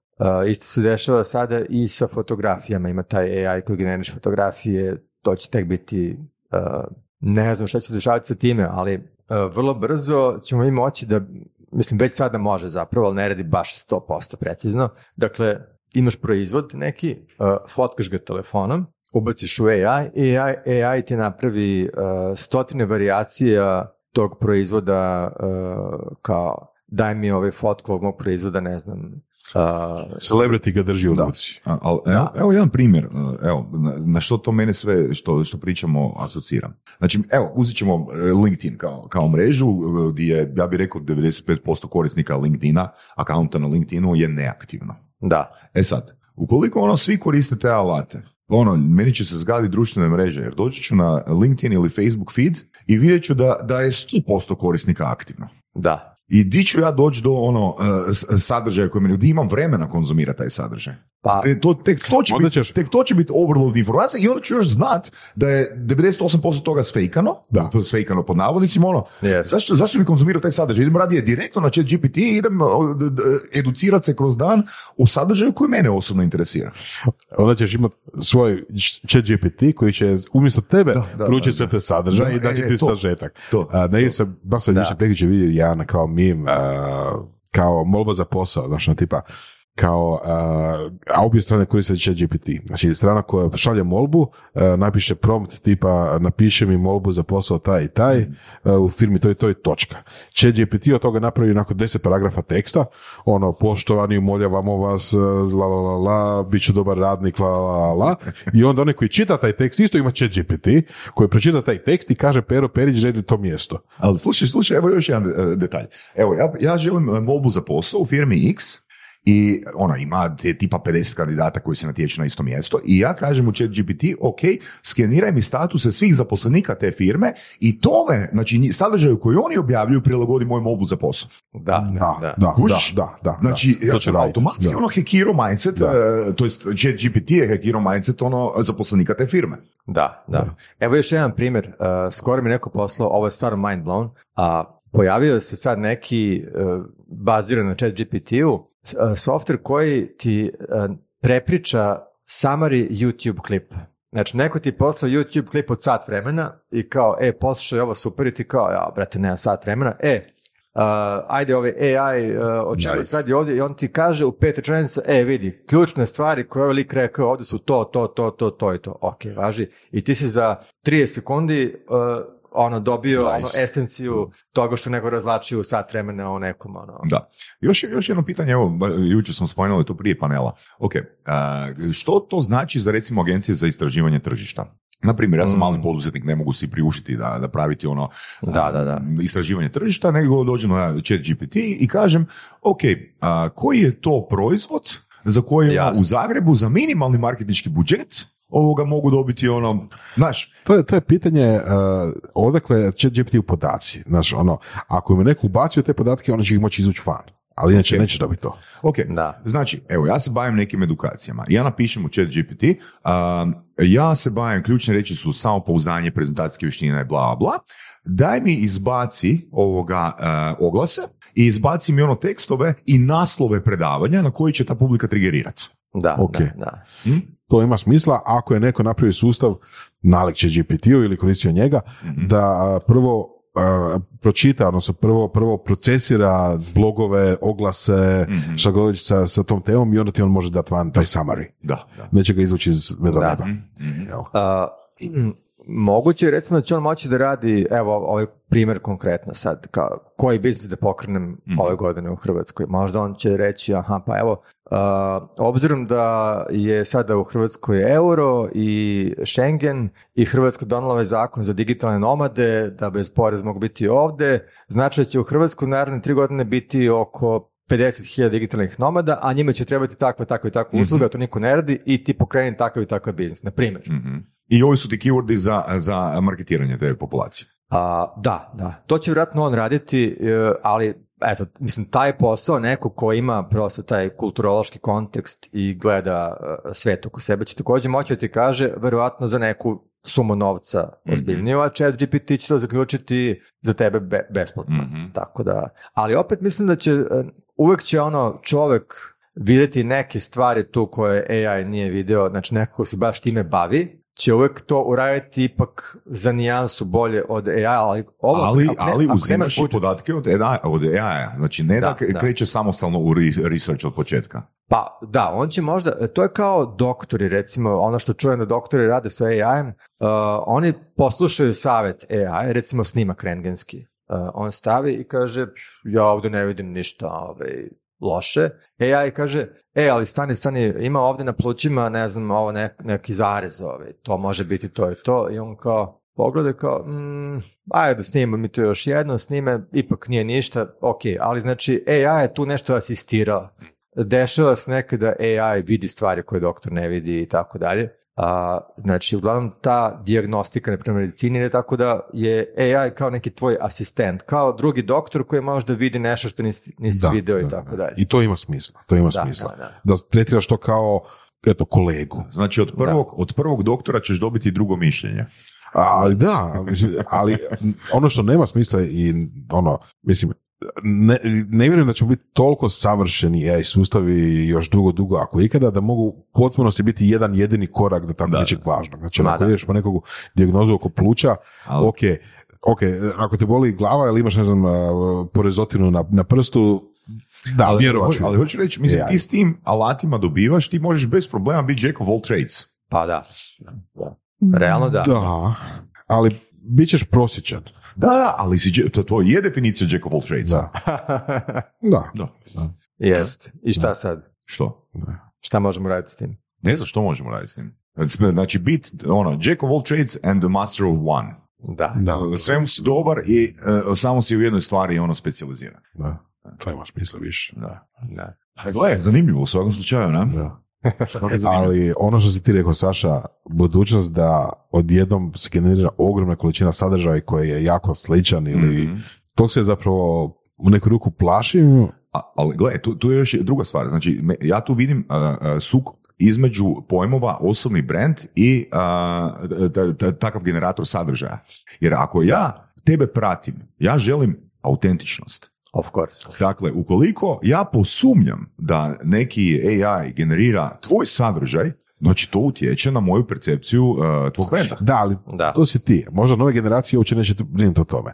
Isto se dešava sada i sa fotografijama, ima taj AI koji generiš fotografije, to će tek biti, e, ne znam šta će se dešavati sa time, ali vrlo brzo ćemo mi moći da, mislim već sada može zapravo, ali ne radi baš 100% precizno. Dakle, imaš proizvod neki, e, fotkaš ga telefonom, ubaciš u AI i AI, AI ti napravi e, stotine varijacija tog proizvoda e, kao daj mi ovaj fotku ovog mog proizvoda, ne znam. e, Celebrity ga drži u ruci. Evo, evo jedan primjer, uh, evo, na, na što to mene sve što, što pričamo asociram. Znači, evo, uzet ćemo uh, LinkedIn kao, kao mrežu uh, gdje je, ja bih rekao, 95% korisnika LinkedIna, akaunta na LinkedInu je neaktivno. Da, E sad, ukoliko ono svi koriste te alate, ono, meni će se zgadi društvene mreže, jer doći ću na LinkedIn ili Facebook feed i vidjet ću da, da je 100% korisnika aktivno. da. I di ću ja doći do ono s- sadržaja koji meni, di imam vremena konzumirati taj sadržaj. Pa, Te, to, tek, to će biti, ćeš- tek to će biti overload informacija i onda ću još znat da je 98% toga sfejkano, Da. to je sfejkano pod navodnicima, ono, Yes. zašto, zašto bi konzumirao taj sadržaj? Idem radije direktno na chat GPT i idem o, d- d- educirat se kroz dan u sadržaju koji mene osobno interesira. Onda ćeš imati svoj chat GPT koji će umjesto tebe Da, da, da, sve da. te sadržaje Da, i daći e, ti to. sažetak. To. A, negdje sam, baš sam Da. više vidio jedan kao mim, a, kao molba za posao, znaš, ono tipa, kao, a, a obje strane koriste chat GPT. Znači, strana koja šalje molbu, napiše prompt tipa, napiše mi molbu za posao taj i taj, a, u firmi to i to i točka. Chat GPT od toga napravi nakon deset paragrafa teksta, ono, poštovani, umoljavamo vas, la la la la, bit ću dobar radnik, la la la la, [LAUGHS] i onda onaj koji čita taj tekst isto ima chat GPT, koji pročita taj tekst i kaže Pero Perić, želi to mjesto. Ali slušaj, slušaj, evo još jedan e, detalj. Evo, ja, ja želim molbu za posao u firmi X i ona ima te tipa 50 kandidata koji se natječu na isto mjesto i ja kažem u chat GPT, ok, skeniraj mi statuse svih zaposlenika te firme i tome, znači sadržaju koji oni objavljuju prilagodi moju molbu za posao. da, Da, da. da, da, da, da. Znači, ja sam automatski Da. ono hekiro mindset, Da. e, to jest chat GPT je hekiro mindset ono zaposlenika te firme. Da, da. Evo još jedan primjer. Uh, skoro mi neko poslao, ovo je stvarno mind blown, a pojavio se sad neki uh, baziran na chat GPT-u s- uh, software koji ti uh, prepriča summary YouTube klip. Znači, neko ti poslao YouTube klip od sat vremena i kao, e, poslušaj ovo super i ti kao, ja, brate, nema sat vremena, e, uh, ajde ove AI, uh, o čemu Nice. radi ovdje i on ti kaže u pet rečenica, e, vidi, ključne stvari koje je ovaj lik rekao ovdje su to, to, to, to, to i to. Ok, važi. I ti si za 30 sekundi uh, ono dobio ono esenciju toga što nego razlačio u sat vremena o nekom ono. Da. Još, još jedno pitanje, evo, jučer smo spomenuli to prije panela. Ok, što to znači za recimo agencije za istraživanje tržišta? Na primjer, ja sam Mm. mali poduzetnik, ne mogu si priuštiti da, da praviti ono Da, da, da. istraživanje tržišta, nego dođem na chat GPT i kažem, ok, a, koji je to proizvod za koji u Zagrebu za minimalni marketinški budžet ovoga mogu dobiti ono, znaš, To je, to je pitanje uh, odakle će GPT u podaci. Znaš, ono, ako im neko ubacio te podatke, on će ih moći izvući van. Ali inače Ok. nećeš dobiti to. Ok, Da. znači, evo, ja se bavim nekim edukacijama. Ja napišem u chat GPT, um, ja se bavim, ključne reći su samopouzdanje, prezentacijske vještine, bla, bla. Daj mi izbaci ovoga uh, oglase i izbaci mi ono tekstove i naslove predavanja na koji će ta publika trigerirati. Da, Ok. da, da. Hm? To ima smisla ako je neko napravio sustav, nalik će GPT-u ili koristio njega, Mhm. da uh, prvo uh, pročita, odnosno prvo, prvo procesira blogove, oglase, Mhm. šta god sa, sa tom temom i onda ti on može dati van taj summary. Da, da. Neće ga izvući iz vedra. Mhm. Jel? A, moguće je recimo da će on moći da radi, evo ovaj primjer konkretno sad, kao, koji biznis da pokrenem Mhm. ove godine u Hrvatskoj. Možda on će reći, aha, pa evo, obzirom da je sada u Hrvatskoj euro i Schengen i Hrvatska donala ovaj zakon za digitalne nomade, da bez poreza mogu biti ovde, znači da će u Hrvatskoj naredne tri godine biti oko 50.000 digitalnih nomada, a njima će trebati takva, takva i takva Mhm. usluga, to niko ne radi i ti pokreni takav i takav biznis, na primjer. Mhm. I ovi su ti keywordi za, za marketiranje te populacije. A, da, da. To će vjerojatno on raditi, e, ali eto, mislim, taj posao, neko ko ima prosto taj kulturološki kontekst i gleda e, svet oko sebe, će također moći da ti kaže, verovatno za neku sumu novca ozbiljniju, a chat GPT će to zaključiti za tebe be- besplatno. Mhm. Tako da, ali opet mislim da će, e, uvek će ono čovek vidjeti neke stvari tu koje AI nije video, znači neko ko se baš time bavi, će uvek to uraditi ipak za nijansu bolje od AI, ali ovo, ali, ne- ali uzimaš i podatke od AI, od AI-a. Znači ne da, Da, da. kreće samostalno u re- research od početka. Pa da, on će možda, to je kao doktori recimo, ono što čujem da doktori rade sa AI-em, uh, oni poslušaju savjet AI, recimo snimak rengenski. Uh, on stavi i kaže, ja ovdje ne vidim ništa ovaj, loše. AI kaže, e, ali stani, stani, ima ovdje na plućima, ne znam, ovo nek, neki zarez, ovaj, to može biti to i to. I on kao, pogleda kao, mm, ajde da snimamo mi to još jedno, snime, ipak nije ništa, ok, ali znači AI je tu nešto asistirao dešava se nekada AI vidi stvari koje doktor ne vidi i tako dalje. A, znači, uglavnom ta dijagnostika, na primjer medicini, je tako da je AI kao neki tvoj asistent, kao drugi doktor koji može da vidi nešto što nisi, nisi video i tako dalje. I to ima smisla. To ima Da, smisla. da, da. Da tretiraš to kao eto, kolegu. Znači od prvog, od prvog doktora ćeš dobiti drugo mišljenje. Ali da, ali ono što nema smisla i ono, mislim, ne, ne vjerujem da će biti toliko savršeni AI sustavi još dugo, dugo, ako ikada, da mogu u potpunosti biti jedan jedini korak do tako Da, nečeg važnog. Znači, ako da. ideš po nekog dijagnozu oko pluća, Ali- ok, ok, ako te boli glava ili imaš, ne znam, porezotinu na, na prstu, da, ali, vjerovat ću. ali hoću reći, mislim, AI. ti s tim alatima dobivaš, ti možeš bez problema biti jack of all trades. Pa da. Realno da. Da, ali bit ćeš prosječan. Da, da, ali si, to, to je definicija jack of all trades. [LAUGHS] Da. Da. Da. Jest. I šta sad? Što? Šta možemo raditi s tim? Ne znam što možemo raditi s tim. Znači, bit, ono, jack of all trades and the master of one. Da. Da, svemu si dobar i e, samo si u jednoj stvari ono specijaliziran. da. To ima smisla više. Da. da. A gle, zanimljivo u svakom slučaju, ne? Da. Ali ono što si ti rekao, Saša, budućnost da odjednom se generira ogromna količina sadržaja koji je jako sličan ili Mhm. to se zapravo u neku ruku plašim. A, ali gle, tu, tu je još druga stvar. Znači, me- ja tu vidim uh, uh, sukob između pojmova osobni brand i uh, ta- ta- takav generator sadržaja. Jer ako ja tebe pratim, ja želim autentičnost. Of course. Dakle, ukoliko ja posumnjam da neki AI generira tvoj sadržaj, znači to utječe na moju percepciju uh, tvog brenda. Da, ali Da. to si ti. Možda nove generacije uopće neće brinuti o tome.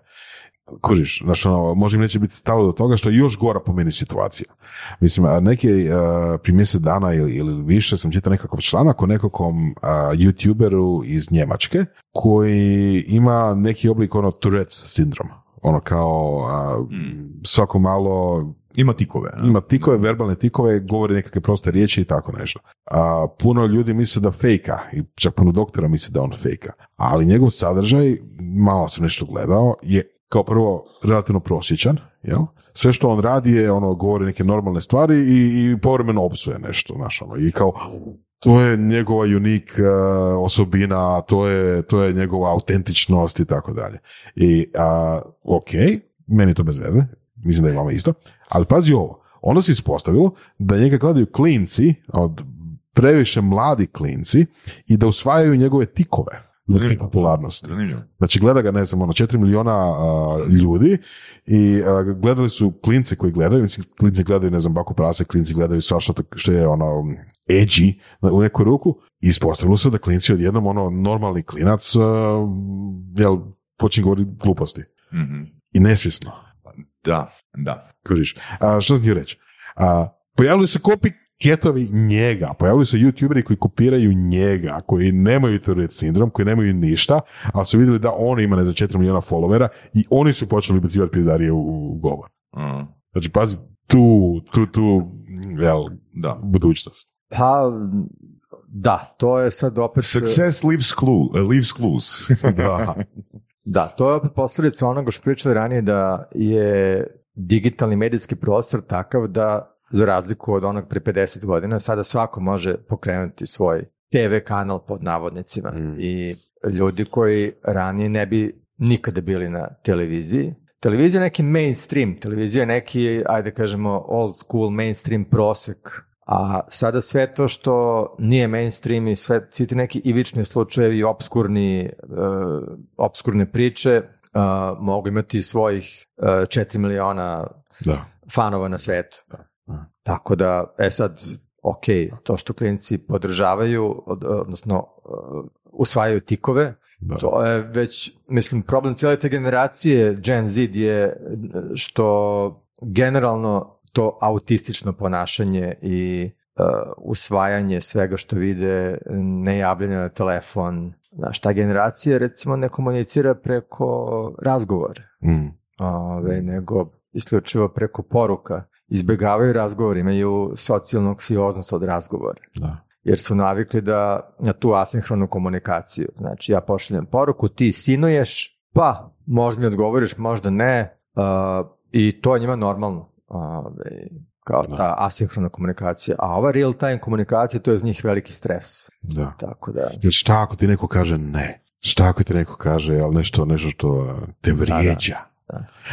Kuriš, znaš, ono, možda im neće biti stalo do toga što je još gora po meni situacija. Mislim, a neki uh, prije mjesec dana ili, ili više sam čitao nekakav članak o nekakvom a, youtuberu iz Njemačke koji ima neki oblik ono Tourette's sindroma. Ono kao a, svako malo Ima tikove. ne? ima tikove, verbalne tikove, govori nekakve proste riječi i tako nešto. A, puno ljudi misle da fejka, i čak puno doktora misle da on fejka. Ali njegov sadržaj, malo sam nešto gledao, je kao prvo relativno prosječan, jel? Sve što on radi je ono, govori neke normalne stvari i, i povremeno opsuje nešto, znaš, ono, i kao, to je njegova unik uh, osobina, to je, to je njegova autentičnost i tako dalje. I, a, ok, meni to bez veze, mislim da je vama isto, ali pazi ovo, onda se ispostavilo da njega gledaju klinci, od previše mladi klinci, i da usvajaju njegove tikove zbog te popularnosti. Zanimljivo. Znači gleda ga, ne znam, ono, 4 miliona a, ljudi i a, gledali su klince koji gledaju, mislim, klinci gledaju, ne znam, baku prase, klinci gledaju svašta to- što je ono edgy u neku ruku i ispostavilo se da klinci odjednom ono normalni klinac a, jel, počne govoriti gluposti. Mhm. I nesvjesno. Da, da. Kužiš. A, što sam htio reći? A, pojavili se kopi ketovi njega, pojavili se youtuberi koji kopiraju njega, koji nemaju Tourette sindrom, koji nemaju ništa, ali su vidjeli da on ima ne znam 4 milijuna followera i oni su počeli ubacivati pizdarije u, u govor. Mm, Znači, pazi, tu, tu, tu, jel, Da. budućnost. Pa, da, to je sad opet... Success leaves, clue, uh, leaves clues. [LAUGHS] Da. Da, to je opet posljedica onoga što pričali ranije da je digitalni medijski prostor takav da za razliku od onog pre 50 godina sada svako može pokrenuti svoj TV kanal pod navodnicima Mm. i ljudi koji ranije ne bi nikada bili na televiziji. Televizija je neki mainstream, televizija je neki, ajde kažemo, old school mainstream prosek, a sada sve to što nije mainstream i sve, svi ti neki ivični slučajevi, obskurni, uh, obskurne priče, uh, mogu imati svojih uh, 4 miliona da. fanova na svetu. da. Tako da, e sad, ok, to što klinci podržavaju, od- odnosno uh, usvajaju tikove, Da. to je već, mislim, problem cijele te generacije Gen Z je što generalno to autistično ponašanje i uh, usvajanje svega što vide, nejavljanje na telefon. Znaš, ta generacija recimo ne komunicira preko razgovora, Mm. ove, nego isključivo preko poruka. Izbjegavaju razgovor, imaju socijalnu anksioznost od razgovora Da. jer su navikli da na tu asinhronu komunikaciju. Znači, ja pošaljem poruku, ti sinuješ, pa možda mi odgovoriš, možda ne, uh, i to je njima normalno. Ove, kao Da. ta asinhrona komunikacija. A ova real time komunikacija, to je za njih veliki stres. Da. Tako da, Jer šta ako ti neko kaže ne? Šta ako ti neko kaže ali nešto, nešto što te vrijeđa? Da.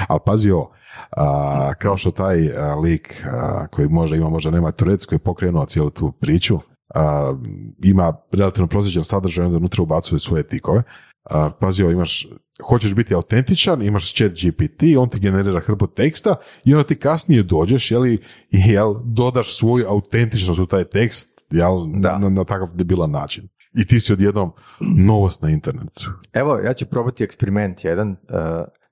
Ali pazi ovo, a, kao što taj a, lik a, koji možda ima, možda nema Turec, koji je pokrenuo cijelu tu priču, a, ima relativno prosječan sadržaj, onda unutra ubacuje svoje tikove. A, pazi ovo, imaš, hoćeš biti autentičan, imaš chat GPT, on ti generira hrpu teksta i onda ti kasnije dođeš, jeli, i jel, dodaš svoju autentičnost u taj tekst, jel, Da. na, na takav debilan način. I ti si odjednom novost na internetu. Evo, ja ću probati eksperiment jedan, uh,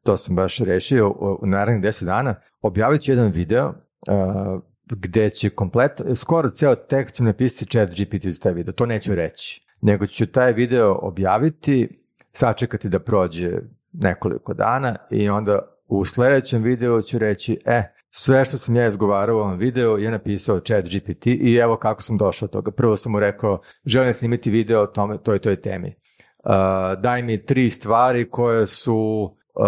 to sam baš rešio u, narednih 10 dana. Objavit ću jedan video uh, gde će komplet, skoro ceo tekst ću napisati chat GPT za taj video, to neću reći. Nego ću taj video objaviti, sačekati da prođe nekoliko dana i onda u sledećem videu ću reći, e, sve što sam ja izgovarao u ovom videu je napisao chat GPT i evo kako sam došao do toga. Prvo sam mu rekao, želim snimiti video o tome, toj toj temi. Uh, daj mi tri stvari koje su uh,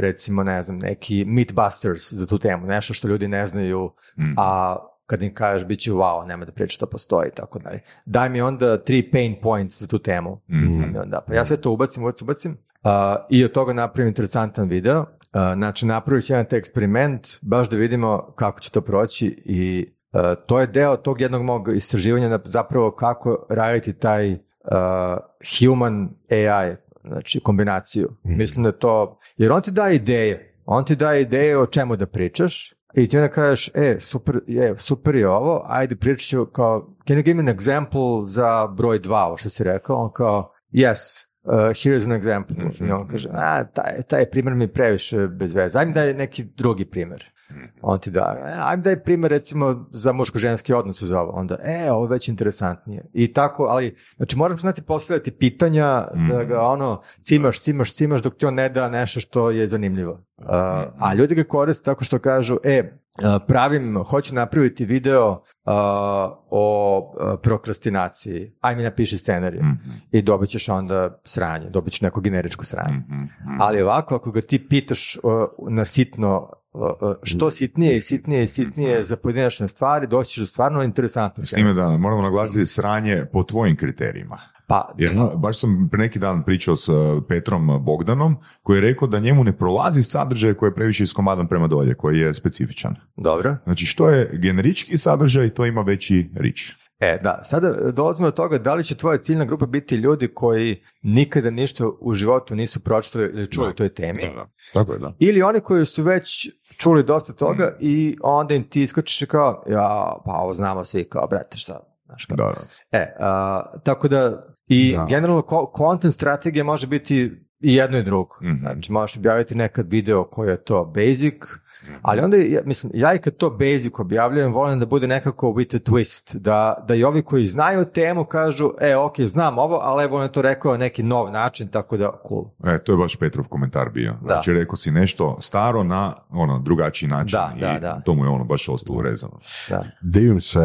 recimo ne znam neki Mythbusters za tu temu, nešto što ljudi ne znaju, Mm. a kad im kažeš bit će wow, nema da priča to postoji i tako dalje. Daj mi onda tri pain points za tu temu. Mhm. I onda, pa ja sve to ubacim, ubacim, ubacim uh, i od toga napravim interesantan video. Uh, znači napravit ću jedan taj eksperiment, baš da vidimo kako će to proći i uh, to je deo tog jednog mog istraživanja na zapravo kako raditi taj uh, human AI, znači kombinaciju. Mislim da je to, jer on ti daje ideje, on ti daje ideje o čemu da pričaš i ti onda kažeš, e, super, je, super je ovo, ajde pričat ću kao, can you give me an example za broj dva, ovo što si rekao, on kao, yes, here's an example. Mhm. I on kaže, a, taj, taj primjer mi je previše bez veze. Ajme da je neki drugi primjer. Mhm. On ti da, e, ajme da je primjer recimo za muško-ženski odnos za ovo. Onda, e, ovo je već interesantnije. I tako, ali, znači moraš znati postavljati pitanja, da Mhm. ga ono, cimaš, cimaš, cimaš dok ti on ne da nešto što je zanimljivo. Uh, a ljudi ga koriste tako što kažu, e, pravim, hoću napraviti video uh, o prokrastinaciji, aj mi napiši scenarij Mhm, i dobit ćeš onda sranje, dobit ćeš neko generičko sranje. mhm, mhm. Ali ovako, ako ga ti pitaš uh, na sitno, što sitnije i sitnije i sitnije za pojedinačne stvari, doći do stvarno interesantno. S time da moramo naglasiti sranje po tvojim kriterijima. Pa, Jer baš sam pre neki dan pričao s uh, Petrom Bogdanom koji je rekao da njemu ne prolazi sadržaj koji je previše iskomadan prema dolje, koji je specifičan. dobro. Znači što je generički sadržaj, to ima veći rič. E, da, sada dolazimo do toga da li će tvoja ciljna grupa biti ljudi koji nikada ništa u životu nisu pročitali ili čuli o toj temi. Tako je, da. Ili oni koji su već čuli dosta toga i onda im ti iskočiš kao, ja, pa ovo znamo svi, kao, brate, šta, znaš kao. Da, da. E, a, tako da, i Da. generalno content strategija može biti i jedno i drugo. Mhm. Znači, možeš objaviti nekad video koji je to basic, ali onda, ja, mislim, ja i kad to basic objavljujem, volim da bude nekako with a twist, da, da i ovi koji znaju temu kažu, e, ok, znam ovo, ali evo on je to rekao na neki nov način, tako da, cool. E, to je baš Petrov komentar bio. Znači, rekao si nešto staro na ono, drugačiji način Da, i da, da. to mu je ono baš ostalo urezano. Da. divim se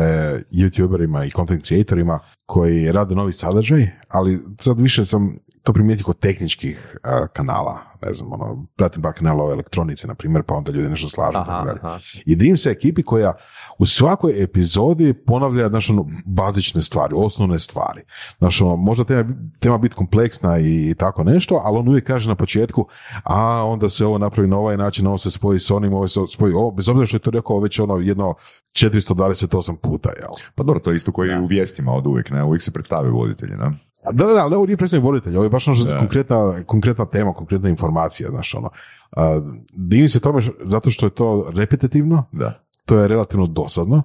youtuberima i content creatorima koji rade novi sadržaj, ali sad više sam to primijetio kod tehničkih a, kanala, ne znam, ono, pratim par kanala o elektronici, na primjer, pa onda ljudi nešto slažu. i tako Aha, aha. I divim se ekipi koja u svakoj epizodi ponavlja znaš, ono, bazične stvari, osnovne stvari. Znaš, ono, možda tema, tema biti kompleksna i tako nešto, ali on uvijek kaže na početku, a onda se ovo napravi na ovaj način, ovo se spoji s onim, ovo se spoji, ovo, bez obzira što je to rekao već ono jedno 428 puta, jel? Pa dobro, to je isto koji u vijestima od uvijek, ne? Uvijek se predstave voditelji, ne? Da, da, da, ali ovo nije predstavnik voditelja, ovo je baš ono što konkretna, konkretna tema, konkretna informacija, znaš, ono. A, divim se tome zato što je to repetitivno, Da. to je relativno dosadno,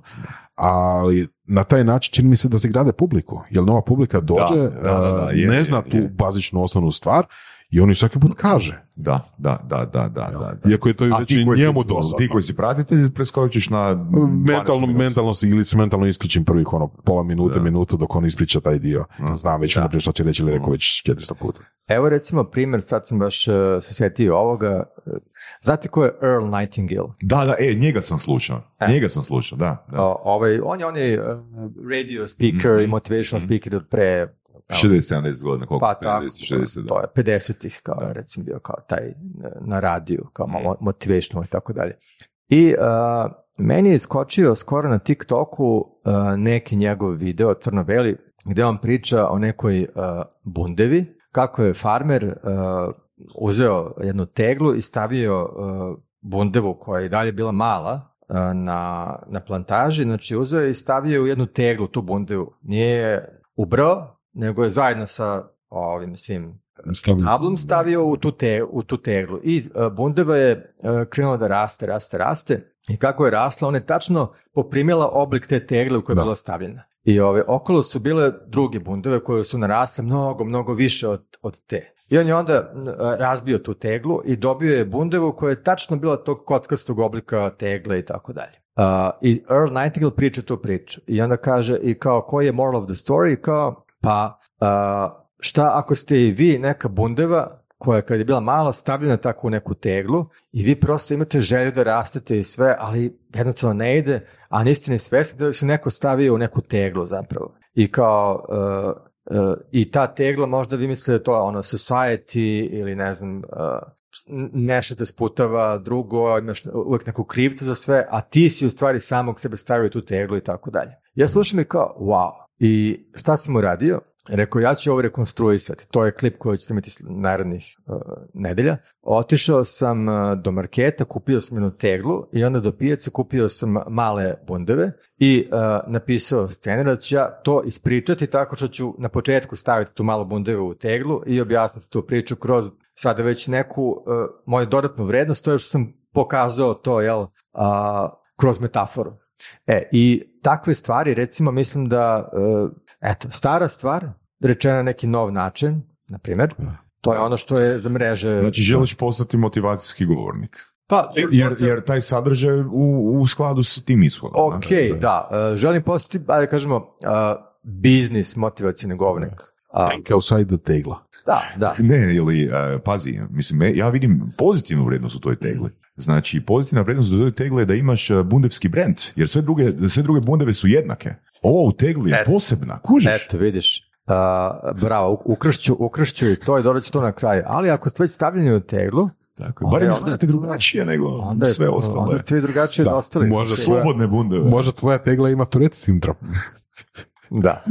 ali na taj način čini mi se da se grade publiku, jer nova publika dođe, Da, da, da, je, ne je, zna je. tu bazičnu osnovnu stvar i on ju svaki put kaže, Da, da, da, da, da, da. da. iako je to A već i njemu si, dosadno. ti koji si pratitelj, preskočiš na 12 Mentalno, mentalno si ili se mentalno isključim prvih ono pola minute, Da. minutu dok on ispriča taj dio. Da. Znam već Da. unaprijed što će reći ili rekao već 400 puta. Evo recimo primjer, sad sam baš uh, se sjetio ovoga. Znate ko je Earl Nightingale? Da, da, e, njega sam slušao. E. Njega sam slušao, da. da. O, ovaj, on je, on je uh, radio speaker Mhm. i motivational speaker od pre 60-70 godina, koliko? pa tako, 50, 60, to da. je 50-ih kao recimo bio kao taj uh, na radiju, kao malo motivational i tako dalje. I uh, meni je iskočio skoro na TikToku uh, neki njegov video crno-beli gdje on priča o nekoj uh, bundevi, kako je farmer uh, uzeo jednu teglu i stavio uh, bundevu koja je i dalje bila mala na, na plantaži, znači uzeo je i stavio u jednu teglu tu bundevu. Nije je ubrao, nego je zajedno sa ovim svim kablom stavio u tu, te, u tu teglu. I uh, bundeva je uh, krenula da raste, raste, raste. I kako je rasla, ona je tačno poprimila oblik te tegle u kojoj je bila stavljena. I ove, okolo su bile druge bundeve koje su narasle mnogo, mnogo više od, od te. I on je onda razbio tu teglu i dobio je bundevu koja je tačno bila tog kockastog oblika tegle i tako dalje. I Earl Nightingale priča tu priču. I onda kaže, i kao, koji je moral of the story? Kao, pa, uh, šta ako ste i vi neka bundeva koja kad je bila mala stavljena tako u neku teglu i vi prosto imate želju da rastete i sve, ali jednostavno ne ide, a niste ni svesni da se neko stavio u neku teglu zapravo. I kao, uh, uh, i ta tegla možda vi mislite da je to ono society ili ne znam, uh, nešto te sputava, drugo, imaš uvijek neku krivca za sve, a ti si u stvari samog sebe stavio tu teglu i tako dalje. Ja slušam i kao, wow. I šta sam uradio? Rekao, ja ću ovo rekonstruisati. To je klip koji ćete imati narednih uh, nedelja. Otišao sam uh, do marketa, kupio sam jednu teglu i onda do pijace kupio sam male bundeve i uh, napisao scenar da ću ja to ispričati tako što ću na početku staviti tu malu bundevu u teglu i objasniti tu priču kroz sada već neku moju dodatnu vrednost, to je što sam pokazao to, jel, kroz metaforu. E, i takve stvari, recimo, mislim da, uh, eto, stara stvar, rečena na neki nov način, na primjer. To je ono što je za mreže... Znači želiš postati motivacijski govornik. Pa, Jer, jer taj sadržaj u, u skladu s tim ishodom. ok, da. e, želim postati, ajde kažemo, uh, biznis motivacijni govornik. A, Kao sajda tegla. da, da. Ne, ili, e, pazi, mislim, ja vidim pozitivnu vrijednost u toj tegli. Znači, pozitivna vrijednost u toj tegli je da imaš e, bundevski brand, jer sve druge, sve druge bundeve su jednake. Ovo u tegli je posebna, kužiš? Eto, vidiš. Uh, bravo, ukršću, ukršću i to i dodat to na kraju. Ali ako ste već stavljeni u teglu, Tako, je. Barem je- znate drugačije nego onda, je, sve ostale. onda ste vi drugačije Da, od ostalih. možda Slobodne bundeve. Možda tvoja tegla ima Tourette sindrom. [LAUGHS] Da.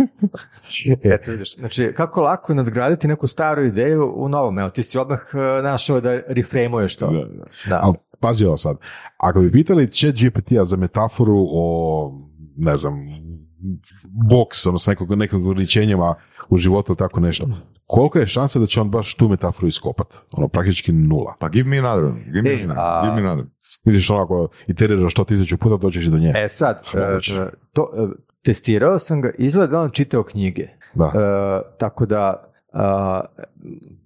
Eto, vidiš. Znači, kako lako je nadgraditi neku staru ideju u novom. Evo, ti si odmah uh, našao da reframuješ to. Da, da. Da. Pazi ovo sad. Ako bi pitali chat GPT-a za metaforu o, ne znam, boks, odnosno nekog, nekog ograničenjima u životu ili tako nešto, koliko je šansa da će on baš tu metaforu iskopat? Ono, praktički nula. Pa give me another one, give me, Ej, another, a- give me another. Vidiš onako, iteriraš to tisuću puta, dođeš i do nje. E sad, Moguće. uh, to, uh, testirao sam ga, izgleda da on čitao knjige. Da. Uh, tako da uh,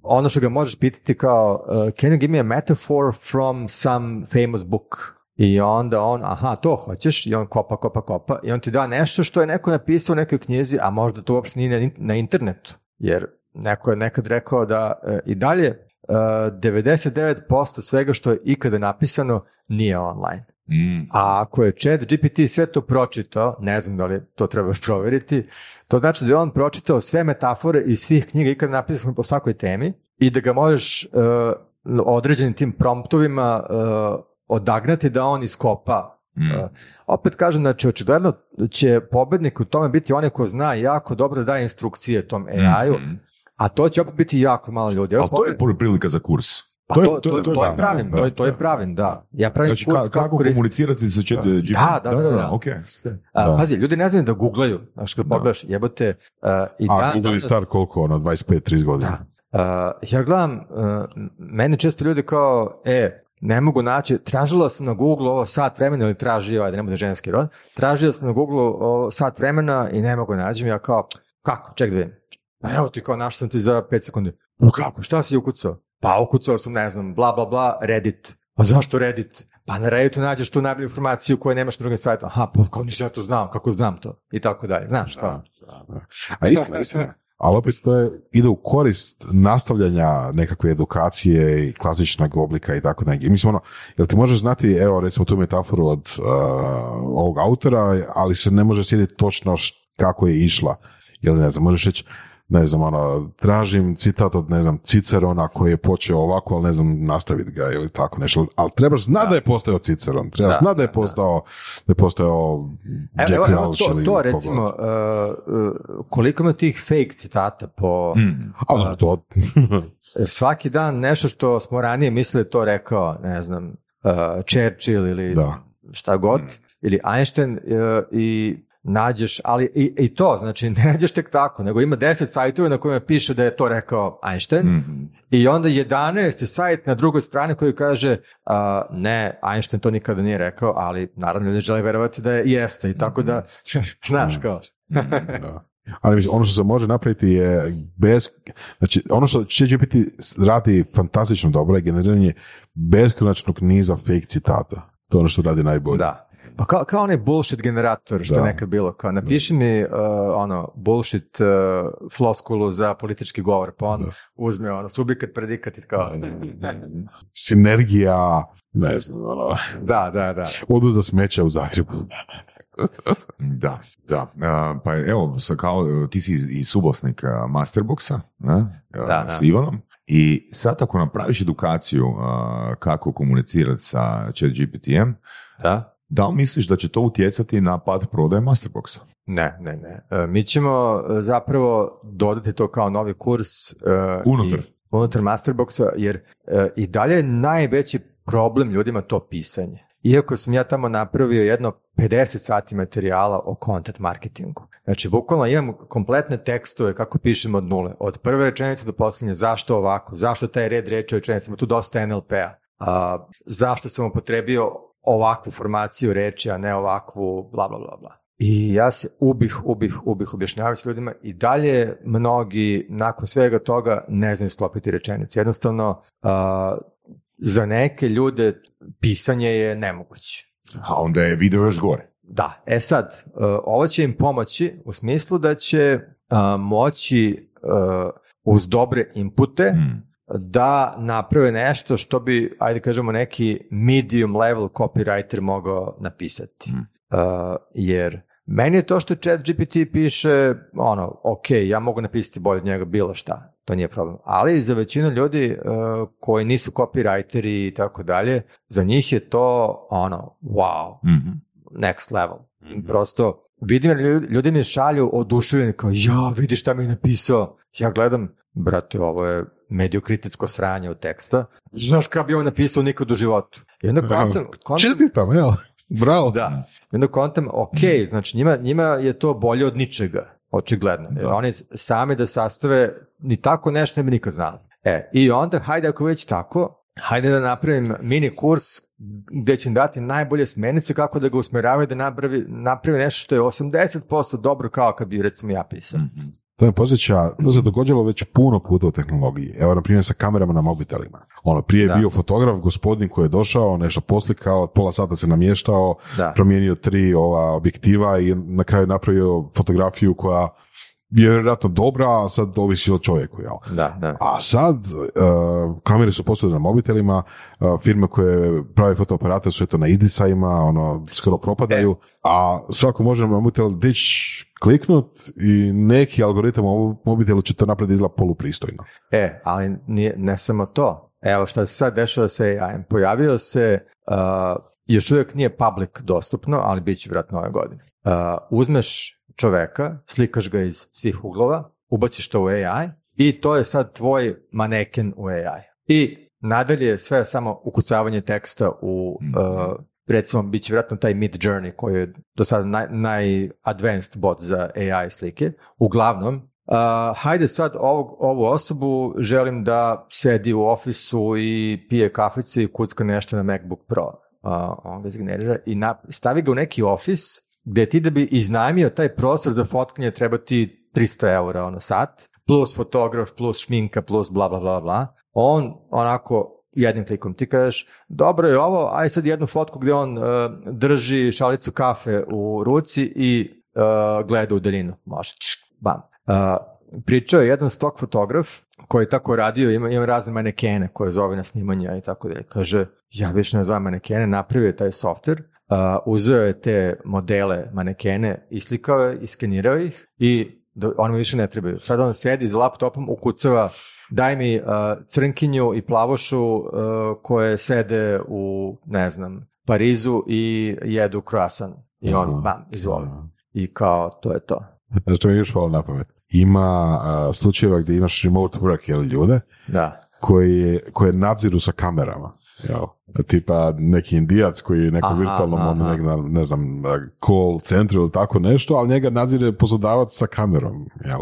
ono što ga možeš pitati kao uh, can you give me a metaphor from some famous book? I onda on, aha, to hoćeš, i on kopa, kopa, kopa, i on ti da nešto što je neko napisao u nekoj knjizi, a možda to uopšte nije na, in- na internetu, jer neko je nekad rekao da uh, i dalje uh, 99% svega što je ikada napisano nije online. Mm. A ako je chat GPT sve to pročitao, ne znam da li to treba provjeriti, to znači da je on pročitao sve metafore iz svih knjiga ikada napisano po svakoj temi i da ga možeš uh, određenim tim promptovima uh, odagnati da on iskopa. Mm. Uh, opet kažem, znači očigledno će pobednik u tome biti onaj ko zna jako dobro da daje instrukcije tom AI-u, Mhm. a to će opet biti jako malo ljudi. Evo, Ali to je prilika za kurs. Pa to to, to, to je- je- pravim, da, to je, to je da. pravim, da. Ja pravim Znači, kurs ka- kako komunicirati sa chat GPT? Da, da, da, da. ok. A, Da. Pazi, ljudi ne znaju da googlaju, znaš kad Da. pogledaš, jebote, uh, i A danas- star koliko, ono, 25-30 godina. Da. Uh, ja gledam, uh, mene često ljudi kao, e, ne mogu naći, tražila sam na Google ovo sat vremena ili tražio, ajde ne bude ženski rod, tražio sam na Google ovo sat vremena i ne mogu nađem, ja kao, kako, ček da vidim. Pa evo ti kao našao sam ti za 5 sekundi. Pa kako, šta si ukucao? Pa ukucao sam, ne znam, bla bla bla, Reddit. Pa zašto Reddit? Pa na Redditu nađeš tu najbolju informaciju koju nemaš na drugim sajtima. Aha, pa kao nisam ja to znao, kako znam to? I tako dalje, znaš kao. A istina, istina. Ali opet to je, ide u korist nastavljanja nekakve edukacije i klasičnog oblika i tako negdje. Mislim ono, jel ti možeš znati, evo recimo tu metaforu od uh, ovog autora, ali se ne može sjediti točno kako je išla. Jel ne znam, možeš reći, ne znam, ono, tražim citat od, ne znam, Cicerona koji je počeo ovako, ali ne znam, nastaviti ga ili tako nešto. Ali trebaš znati da. je postao Ciceron, trebaš Da, znati da je postao, da je postao Jack Evo, evo, to, ili to kogod. recimo, uh, uh, koliko ima tih fake citata po Mm. Dobro, to, [LAUGHS] svaki dan nešto što smo ranije mislili da to rekao, ne znam, uh, Churchill ili Da. šta god, ili Einstein uh, i nađeš, ali i, i to, znači [LAUGHS] ne nađeš tek tako, nego ima 10 sajtova na kojima piše da je to rekao Einstein Mhm. i onda 11 je sajt na drugoj strani koji kaže a, ne, Einstein to nikada nije rekao, ali naravno ljudi žele verovati da je jeste i tako da, [LAUGHS] znaš kao. Da. [LAUGHS] Ali mislim, ono što se može napraviti je bez, znači ono što će GPT radi fantastično dobro je generiranje beskonačnog niza fake citata. To je ono što radi najbolje. Da. Pa kao, kao onaj bullshit generator što Da. je nekad bilo, kao napiši mi uh, ono bullshit uh, floskulu za politički govor, pa on Da. uzme ono subjekat, predikat i kao, [LAUGHS] Sinergija, ne znam, ono, da, da, da. odu za smeća u Zagrebu. [LAUGHS] Da, da. Pa evo, sa kao, ti si i subosnik Masterboxa ne? Da, s. Ivanom i sad ako napraviš edukaciju kako komunicirati sa chat GPT-em, Da? Da li misliš da će to utjecati na pad prodaje Masterboxa? Ne, ne, ne. E, Mi ćemo e, zapravo dodati to kao novi kurs. e, Unutar. i- unutar Masterboxa, jer i dalje je najveći problem ljudima to pisanje. Iako sam ja tamo napravio jedno 50 sati materijala o content marketingu. Znači, bukvalno imam kompletne tekstove kako pišemo od nule. Od prve rečenice do posljednje, zašto ovako, zašto taj red reči u rečenicama, tu dosta NLP-a. A, zašto sam upotrebio ovakvu formaciju reči, a ne ovakvu bla, bla, bla, bla. I ja se ubih, ubih, ubih objašnjavajući ljudima i dalje mnogi nakon svega toga ne znaju sklopiti rečenicu. Jednostavno, a, za neke ljude pisanje je nemoguće. A onda je video još gore. Da, e sad, e, ovo će im pomoći u smislu da će moći a, uz dobre inpute Mm. Da naprave nešto što bi, ajde kažemo, neki medium level copywriter mogao napisati. Mm. Uh, jer meni je to što chat GPT piše, ono, ok, ja mogu napisati bolje od njega bilo šta, to nije problem. Ali za većinu ljudi uh, koji nisu copywriteri i tako dalje, za njih je to, ono, wow, Mhm. next level. Mhm. Prosto, vidim ljudi, mi šalju oduševljeni kao, ja, vidi šta mi je napisao. Ja gledam, brate, ovo je mediokritetsko sranje od teksta. Znaš kada bi ovo napisao nikad u životu. I onda kontam, kontam, Čestitam, evo. Bravo. da. I onda kontam, ok, znači njima, njima je to bolje od ničega, očigledno. Jer Da. oni sami da sastave ni tako nešto ne bi nikad znali. E, i onda, hajde ako već tako, hajde da napravim mini kurs gde će im dati najbolje smjernice kako da ga usmeravaju da napravi, napravi nešto što je 80% dobro kao kad bi recimo ja pisao. Mhm. To me posjeća, to se događalo već puno puta u tehnologiji. Evo, na primjer, sa kamerama na mobitelima. Ono, prije je Da. bio fotograf, gospodin koji je došao, nešto poslikao, pola sata se namještao, Da. promijenio tri ova objektiva i na kraju napravio fotografiju koja je vjerojatno dobra, a sad ovisi o čovjeku, jel? Da, da. A sad, uh, kamere su postavljene na mobitelima, uh, firme koje prave fotoaparate su eto na izdisajima, ono, skoro propadaju, a svako može na mobitel dići, kliknut i neki algoritam u mobitelu će to napraviti izgleda polupristojno. E, ali nije, ne samo to. Evo šta se sad dešava sa AI-em. Pojavio se, uh, još uvijek nije public dostupno, ali bit će vjerojatno ove godine. Uh, uzmeš čoveka, slikaš ga iz svih uglova, ubaciš to u AI i to je sad tvoj maneken u AI. I nadalje je sve samo ukucavanje teksta u Mhm. uh, recimo bit će vjerojatno taj Mid Journey koji je do sada naj, naj-advanced bot za AI slike. Uglavnom, uh, hajde sad ovog, ovu osobu želim da sedi u ofisu i pije kaficu i kucka nešto na MacBook Pro. Uh, on ga izgenerira i na, stavi ga u neki ofis gde ti da bi iznajmio taj prostor za fotkanje treba ti 300 eura ono sat, plus fotograf, plus šminka, plus bla bla bla bla. On onako jednim klikom ti kažeš, dobro je ovo, aj sad jednu fotku gdje on uh, drži šalicu kafe u ruci i uh, gleda u daljinu. Može, bam. Uh, pričao je jedan stok fotograf koji je tako radio, ima, ima razne manekene koje zove na snimanja i tako dalje. Kaže, ja više ne zovem manekene, napravio je taj software, uh, uzeo je te modele manekene, islikao je, iskenirao ih i do, oni mu više ne trebaju. Sad on sedi za laptopom, ukucava daj mi uh, crnkinju i plavošu uh, koje sede u, ne znam, Parizu i jedu croissant. I on, Aha. bam, izvoli. I kao, to je to. Znači, to mi je još palo na pamet. Ima a, slučajeva gdje imaš remote work, jel, ljude, Da. koji, koje nadziru sa kamerama. Jel? Tipa neki indijac koji je neko Aha, aha. ono, nek- ne znam, call centru ili tako nešto, ali njega nadzire poslodavac sa kamerom. Jel?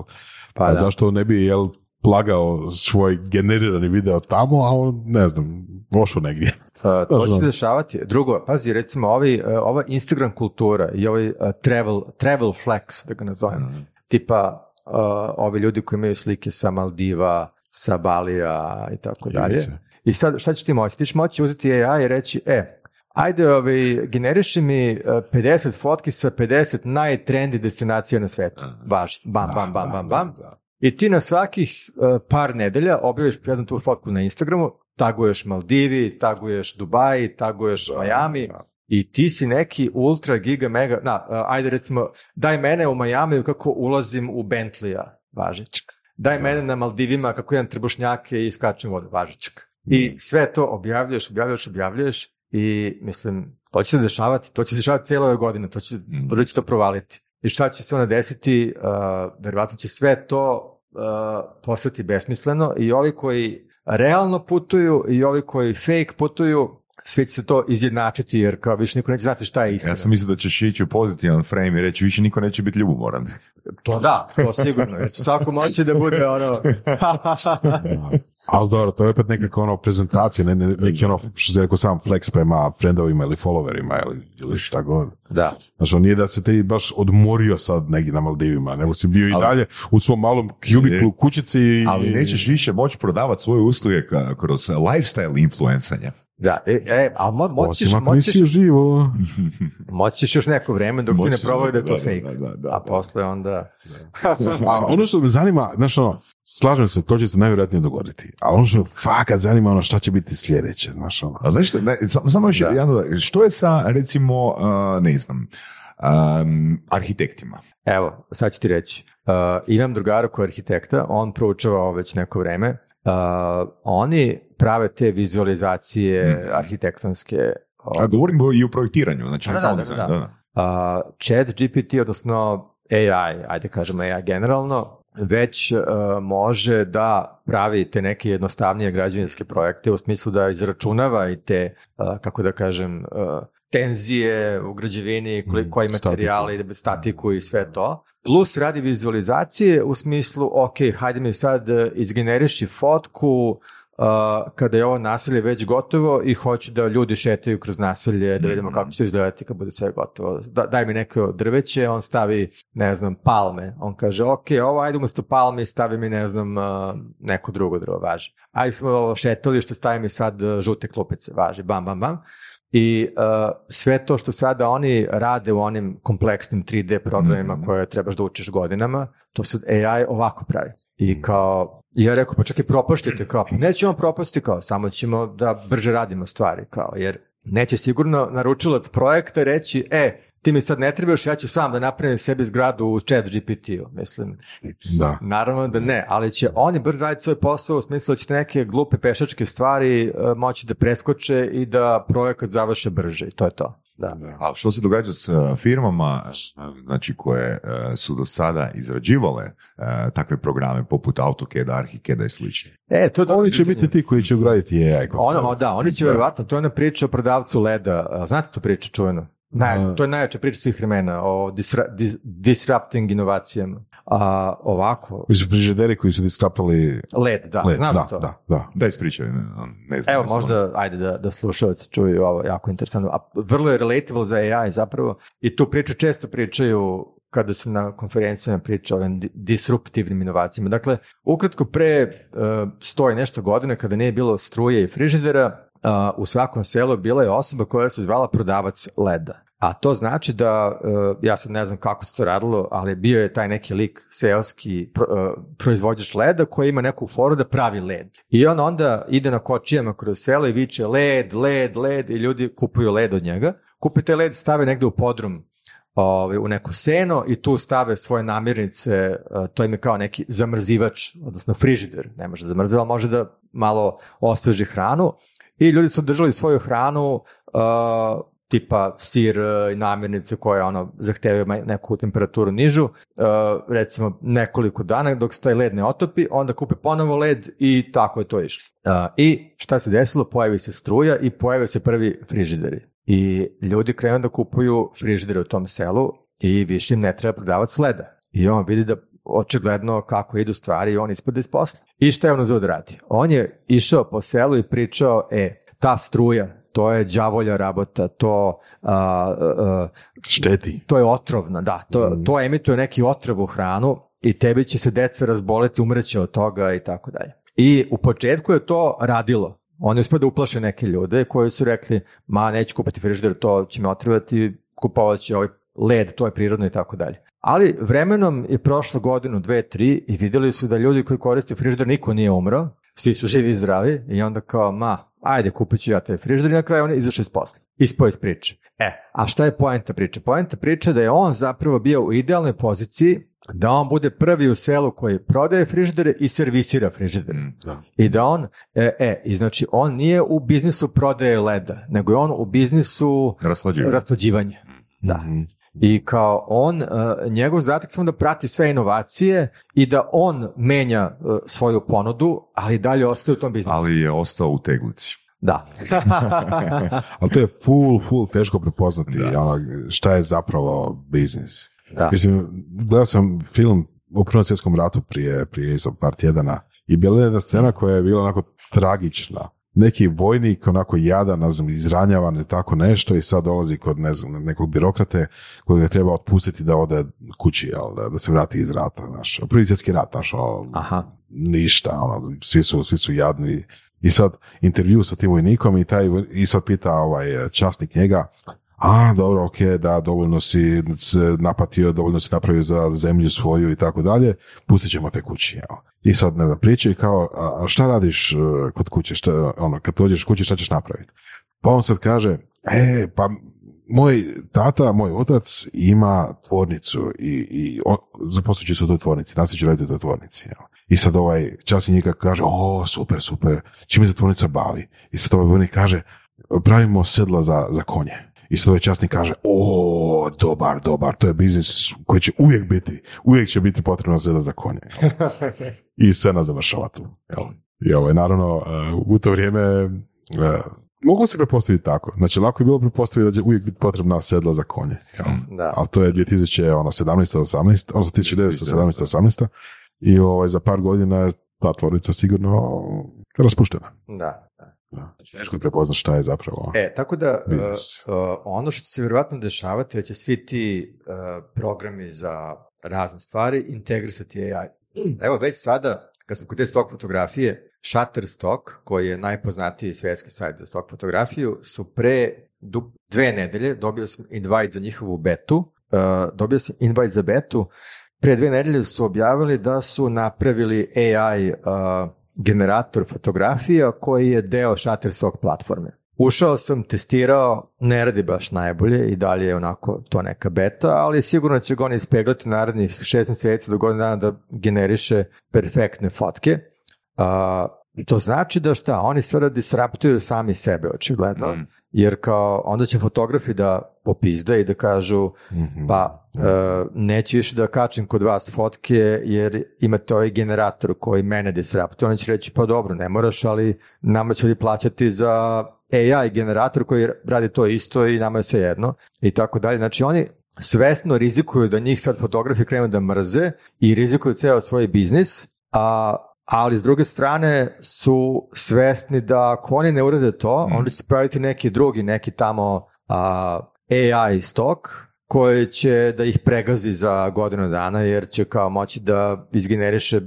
Pa da. zašto ne bi jel, plagao svoj generirani video tamo, a on, ne znam, ošao negdje. Uh, [LAUGHS] to će znam. se dešavati. Drugo, pazi, recimo, ovi, uh, ova Instagram kultura i ovaj travel, travel flex, da ga nazovem, tipa uh, ovi ljudi koji imaju slike sa Maldiva, sa Balija i tako dalje. I sad, šta ćeš ti moći? Ti ćeš moći uzeti AI i reći, e, ajde, ovaj, generiši mi uh, 50 fotki sa 50 najtrendi destinacija na svetu. Važi. Bam, bam, bam, bam, bam. I ti na svakih uh, par nedelja objaviš jednu tu fotku na Instagramu, taguješ Maldivi, taguješ Dubai, taguješ Miami da. i ti si neki ultra giga mega, na, uh, ajde recimo, daj mene u Miami kako ulazim u Bentleya, važičk. Daj mene na Maldivima kako jedan trbušnjake i skačem vodu, važičk. I sve to objavljuješ, objavljuješ, objavljuješ i mislim, to će se dešavati, to će se dešavati cijele ove godine, to će, Mm. to će to provaliti. I šta će se onda desiti, uh, verovatno će sve to uh, postati besmisleno i ovi koji realno putuju i ovi koji fake putuju, sve će se to izjednačiti jer kao više niko neće znati šta je istina. Ja sam mislio da ćeš ići u pozitivan frame i reći više niko neće biti ljubomoran. To da, to sigurno, jer će svako moći da bude ono... [LAUGHS] [LAUGHS] [LAUGHS] Ali dobro, to je opet nekako ono prezentacija, ne, ne, neki ono, što se rekao sam, flex prema friendovima ili followerima ili, ili šta god. Da. Znači, on nije da se ti baš odmorio sad negdje na Maldivima, nego si bio i Ali- dalje u svom malom kubiklu kućici. i- Ali nećeš više moći prodavati svoje usluge kroz lifestyle influencanje. Da, e, e, ali mo, moći ćeš, Osim ako nisi ćeš, uživo. [LAUGHS] [LAUGHS] moći ćeš još neko vreme dok si ne probaju da je to fake. da, da, da. A posle onda... A ono što me zanima, znaš ono, slažem se, to će se najvjerojatnije dogoditi. Ali ono što me fakat zanima, ono šta će biti sljedeće, znaš ono. A znaš što, ne, samo, samo još Da. jedno, što je sa, recimo, uh, ne znam, um, arhitektima? Evo, sad ću ti reći. Uh, imam drugara koji je arhitekta, on proučava ovo već neko vreme. Uh, oni prave te vizualizacije Mhm. arhitektonske. A govorim i o projektiranju, znači ne samo da, da. da. Uh, chat GPT, odnosno AI, ajde kažemo AI generalno, već uh, može da pravi te neke jednostavnije građevinske projekte u smislu da izračunava i te, uh, kako da kažem, uh, tenzije u građevini, koli- Mm, koji statiku. materijali, statiku i sve to. Plus radi vizualizacije u smislu, ok, hajde mi sad uh, izgeneriši fotku uh, kada je ovo naselje već gotovo i hoću da ljudi šetaju kroz naselje, da vidimo kako će izgledati kad bude sve gotovo. Da, daj mi neko drveće, on stavi, ne znam, palme. On kaže, ok, ovo ajde umesto palme stavi mi, ne znam, uh, neko drugo drvo, važi. Ajde smo ovo šetalište, stavi mi sad žute klupice, važi, bam, bam, bam. I uh, sve to što sada oni rade u onim kompleksnim 3D programima Mhm. koje trebaš da učiš godinama, to se AI ovako pravi. Mhm. I kao, i ja rekao, pa čak i propaštite, kao, pa nećemo propasti, kao, samo ćemo da brže radimo stvari, kao, jer neće sigurno naručilac projekta reći, e, ti mi sad ne trebaš, ja ću sam da napravim sebi zgradu u chat GPT-u, mislim, Da. Naravno da ne, ali će oni brže raditi svoj posao u smislu da ćete neke glupe pešačke stvari e, moći da preskoče i da projekat završe brže i to je to. Da. A što se događa s firmama znači, koje uh, su do sada izrađivale uh, takve programe poput AutoCAD, ArchiCAD i slično? E, to dobro Oni će pitanje. biti ti koji će ugraditi AI kod Ono, da, oni će verovatno, to je ona priča o prodavcu leda, znate tu priču čujenu? Naj, to je najjača priča svih vremena o disra, dis, disrupting inovacijama. A, ovako, Koji su frižideri koji su diskrapali led, da, led. znaš da, to? da, da. Da ispričaj, ne, ne znam. Evo, jesam- možda, ajde da, da slušalci čuju ovo jako interesantno. A vrlo je relatable za AI zapravo i tu priču često pričaju kada se na konferencijama priča o ovim disruptivnim inovacijama. Dakle, ukratko pre uh, stoji nešto godine kada nije bilo struje i frižidera, uh, u svakom selu bila je osoba koja se zvala prodavac leda. A to znači da, uh, ja sad ne znam kako se to radilo, ali bio je taj neki lik seoski uh, proizvođač leda koji ima neku foru da pravi led. I on onda ide na kočijama kroz selo i viče led, led, led i ljudi kupuju led od njega. Kupe taj led, stave negde u podrum ovaj, u neko seno i tu stave svoje namirnice, eh, to im je kao neki zamrzivač, odnosno frižider, ne može da zamrziva, ali može da malo osveži hranu i ljudi su držali svoju hranu tipa sir eh, i namirnice koje ono zahtevaju ma- neku temperaturu nižu, eh, recimo nekoliko dana dok se taj led ne otopi, onda kupe ponovo led i tako je to išlo. Eh, I šta se desilo? Pojavi se struja i pojave se prvi frižideri. I ljudi krenu da kupuju frižidere u tom selu i više im ne treba prodavac leda. I on vidi da očigledno kako idu stvari i on ispada iz posla. I šta je on uzeo da radi? On je išao po selu i pričao, e, ta struja, to je đavolja rabota, to, a, a, Šteti. to je otrovno, da, to, Mm. to emituje neki otrov u hranu i tebi će se deca razboleti, umreće od toga i tako dalje. I u početku je to radilo. Oni uspio da uplaše neke ljude koji su rekli, ma neću kupiti frižider, to će me otrovati, kupovat će ovaj led, to je prirodno i tako dalje. Ali vremenom je prošlo godinu, dve, tri i vidjeli su da ljudi koji koriste frižider niko nije umro, svi su živi i zdravi i onda kao, ma, ajde kupit ću ja taj frižider i na kraju on je izašao iz posla. Ispao iz priče. E, a šta je poenta priče? Poenta priče da je on zapravo bio u idealnoj poziciji da on bude prvi u selu koji prodaje frižidere i servisira frižidere. Mm. Da. I da on, e, e, i znači on nije u biznisu prodaje leda, nego je on u biznisu raslađivanja. Da. Mhm. I kao on, e, njegov zadatak samo da prati sve inovacije i da on menja e, svoju ponudu, ali dalje ostaje u tom biznisu. Ali je ostao u teglici. Da. [LAUGHS] Ali to je full, full teško prepoznati Da. šta je zapravo biznis. da. Mislim, gledao sam film u Prvom svjetskom ratu prije, prije par tjedana i bila je jedna scena koja je bila onako tragična. Neki vojnik onako jadan, ne znam, izranjavan ili tako nešto i sad dolazi kod ne znam, nekog birokrate koji ga treba otpustiti da ode kući, jel, da, da se vrati iz rata. Znaš. Prvi svjetski rat, znaš, ono, Aha. ništa, ono, svi, su, svi su jadni. I sad intervju sa tim vojnikom i taj i sad pita ovaj časnik njega, a dobro, ok, da, dovoljno si napatio, dovoljno si napravio za zemlju svoju i tako dalje, pustit ćemo te kući. Jel? I sad, ne znam, i kao, a šta radiš e, kod kuće, šta, ono, kad dođeš kući, šta ćeš napraviti? Pa on sad kaže, e, pa moj tata, moj otac ima tvornicu i, i zaposlit se u toj tvornici, nastavit će raditi u toj tvornici. Jel? I sad ovaj časnik njega kaže, o, super, super, čime se tvornica bavi? I sad ovaj vojnik kaže, pravimo sedla za, za konje. I ovaj časnik kaže, o, dobar, dobar, to je biznis koji će uvijek biti, uvijek će biti potrebno sedla za konje. I scena završava tu. Jel? I ovaj, naravno, e, u to vrijeme e, moglo se prepostaviti tako. Znači, lako je bilo prepostaviti da će uvijek biti potrebna sedla za konje. Jel? Da. Ali to je 2017. 18, odnosno 1917. 18. I ovaj, za par godina je ta tvornica sigurno raspuštena. Da, da. Da. Teško je prepoznat šta je zapravo. E, tako da uh, Biznis. uh, ono što će se vjerojatno dešavati je da će svi ti uh, programi za razne stvari integrisati AI. [CLEARS THROAT] Evo već sada, kad smo kod te stok fotografije, Shutterstock, koji je najpoznatiji svjetski sajt za stok fotografiju, su pre dve nedelje, dobio sam invite za njihovu betu, uh, dobio sam invite za betu, pre dve nedelje su objavili da su napravili AI uh, generator fotografija koji je deo Shutterstock platforme. Ušao sam, testirao, ne radi baš najbolje i dalje je onako to neka beta, ali sigurno će ga on ispeglati narednih šest mjeseci do godina dana da generiše perfektne fotke. A, to znači da šta, oni sada disruptuju sami sebe, očigledno, Mm. jer kao onda će fotografi da popizde i da kažu Mhm. pa e, neću više da kačem kod vas fotke jer imate ovaj generator koji mene disruptuje. Oni će reći pa dobro, ne moraš, ali nama će li plaćati za AI generator koji radi to isto i nama je sve jedno i tako dalje. Znači oni svesno rizikuju da njih sad fotografi krenu da mrze i rizikuju ceo svoj biznis, a ali s druge strane su svesni da ako oni ne urade to, onda će se praviti neki drugi, neki tamo a, AI stok koji će da ih pregazi za godinu dana jer će kao moći da izgeneriše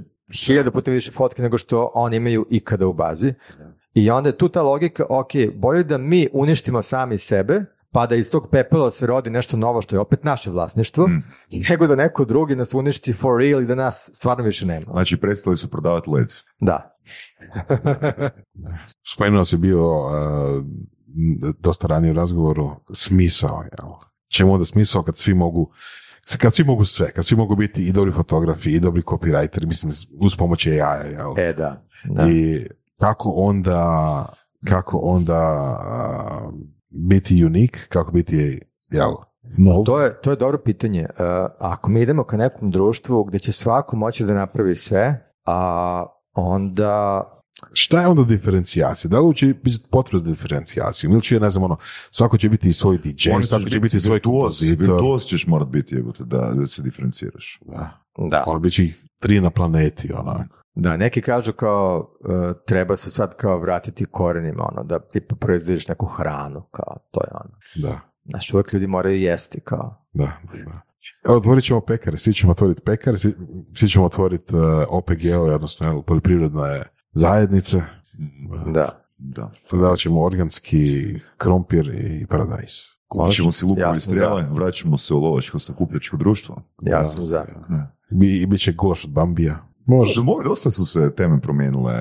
hiljada puta više fotke nego što oni imaju ikada u bazi. I onda je tu ta logika, ok, bolje da mi uništimo sami sebe, pa da iz tog pepela se rodi nešto novo što je opet naše vlasništvo, Mm. nego da neko drugi nas uništi for real i da nas stvarno više nema. Znači, prestali su prodavati led. Da. [LAUGHS] Spomenuo si bio uh, dosta ranije u razgovoru smisao. Jel? Čemu onda smisao kad svi mogu kad svi mogu sve, kad svi mogu biti i dobri fotografi i dobri copywriteri, mislim uz pomoć AI-a, jel? E, da. da. I kako onda kako onda a, biti unik, kako biti jel, nov? To je, to je dobro pitanje. Uh, ako mi idemo ka nekom društvu gdje će svako moći da napravi sve, a onda Šta je onda diferencijacija? Da li će biti potreba za diferencijaciju? Ili će, ne znam, ono, svako će biti i svoj DJ, Oni svako će biti svoj virtuoz, kompozitor. virtuoz ćeš morat biti, jebote, da, da se diferenciraš. Da. da. Ono, bit će ih prije na planeti, onako. Da, neki kažu kao uh, treba se sad kao vratiti korenima, ono, da tipa proizvodiš neku hranu, kao to je ono. Da, Znaš, uvijek ljudi moraju jesti, kao. da, da. Evo, otvorit ćemo pekare, svi ćemo otvoriti pekare, svi, svi ćemo otvoriti uh, OPG-ove, odnosno jel, poljoprivredne zajednice, Da. Da. prodavat ćemo organski krompir i paradajz. Kupit ćemo si lukovi Ja strele, vraćamo se u lovačko sakupljačko društvo. Ja Da. sam za. I, i bit će gulaš od bambija. Može. Može. Dosta su se teme promijenile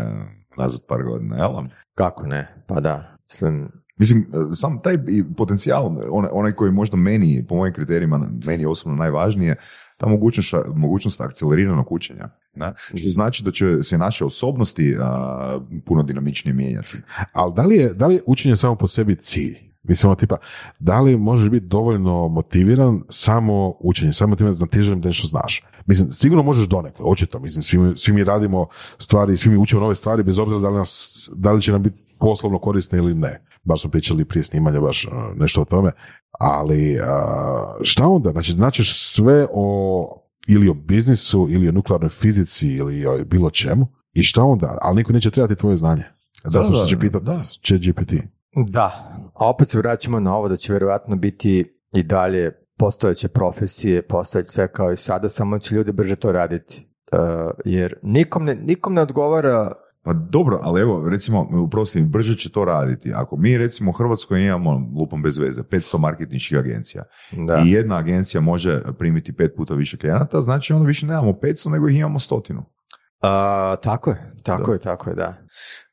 nazad par godina, jel? Kako ne? Pa da. Mislim, Mislim, sam taj potencijal, onaj, onaj koji možda meni, po mojim kriterijima, meni osobno najvažnije, ta mogućnost, mogućnost akceleriranog učenja. Ne? Što znači da će se naše osobnosti a, puno dinamičnije mijenjati. Ali da li, je, da li je učenje samo po sebi cilj? Mislim, ono, tipa, da li možeš biti dovoljno motiviran samo učenjem, samo time znatiženjem da nešto znaš? Mislim, sigurno možeš donekle, očito, mislim, svi, mi- svi mi radimo stvari, svi mi učimo nove stvari, bez obzira da li, nas, da li će nam biti poslovno korisne ili ne. Baš smo pričali prije snimanja baš uh, nešto o tome. Ali, uh, šta onda? Znači, značiš sve o ili o biznisu, ili o nuklearnoj fizici, ili o bilo čemu, I šta onda? Ali niko neće trebati tvoje znanje. Zato što će pitati da. chat GPT. Da, a opet se vraćamo na ovo da će vjerojatno biti i dalje postojeće profesije, postojeće sve kao i sada, samo će ljudi brže to raditi. Uh, jer nikom ne, nikom ne odgovara Pa dobro, ali evo, recimo, uprosti, brže će to raditi. Ako mi, recimo, u Hrvatskoj imamo, lupom bez veze, 500 marketinških agencija da, i jedna agencija može primiti pet puta više klijenata, znači onda više nemamo 500, nego ih imamo stotinu. A, tako je, tako Da. je, tako je, da.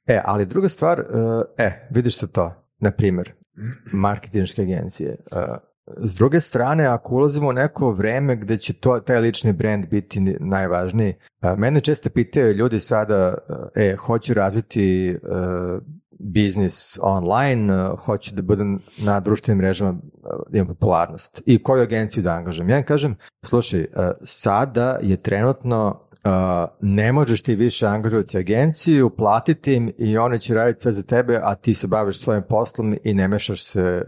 E, ali druga stvar, uh, e, vidiš se to, na primjer, marketinške agencije. Uh, s druge strane, ako ulazimo u neko vreme gdje će to, taj lični brand biti ni- najvažniji, uh, mene često pitaju ljudi sada, uh, e, hoću razviti biznis online, hoću da budem na društvenim mrežama, imam popularnost. I koju agenciju da angažujem? Ja im kažem, slušaj, sada je trenutno ne možeš ti više angažovati agenciju, platiti im i oni će raditi sve za tebe, a ti se baviš svojim poslom i ne mešaš se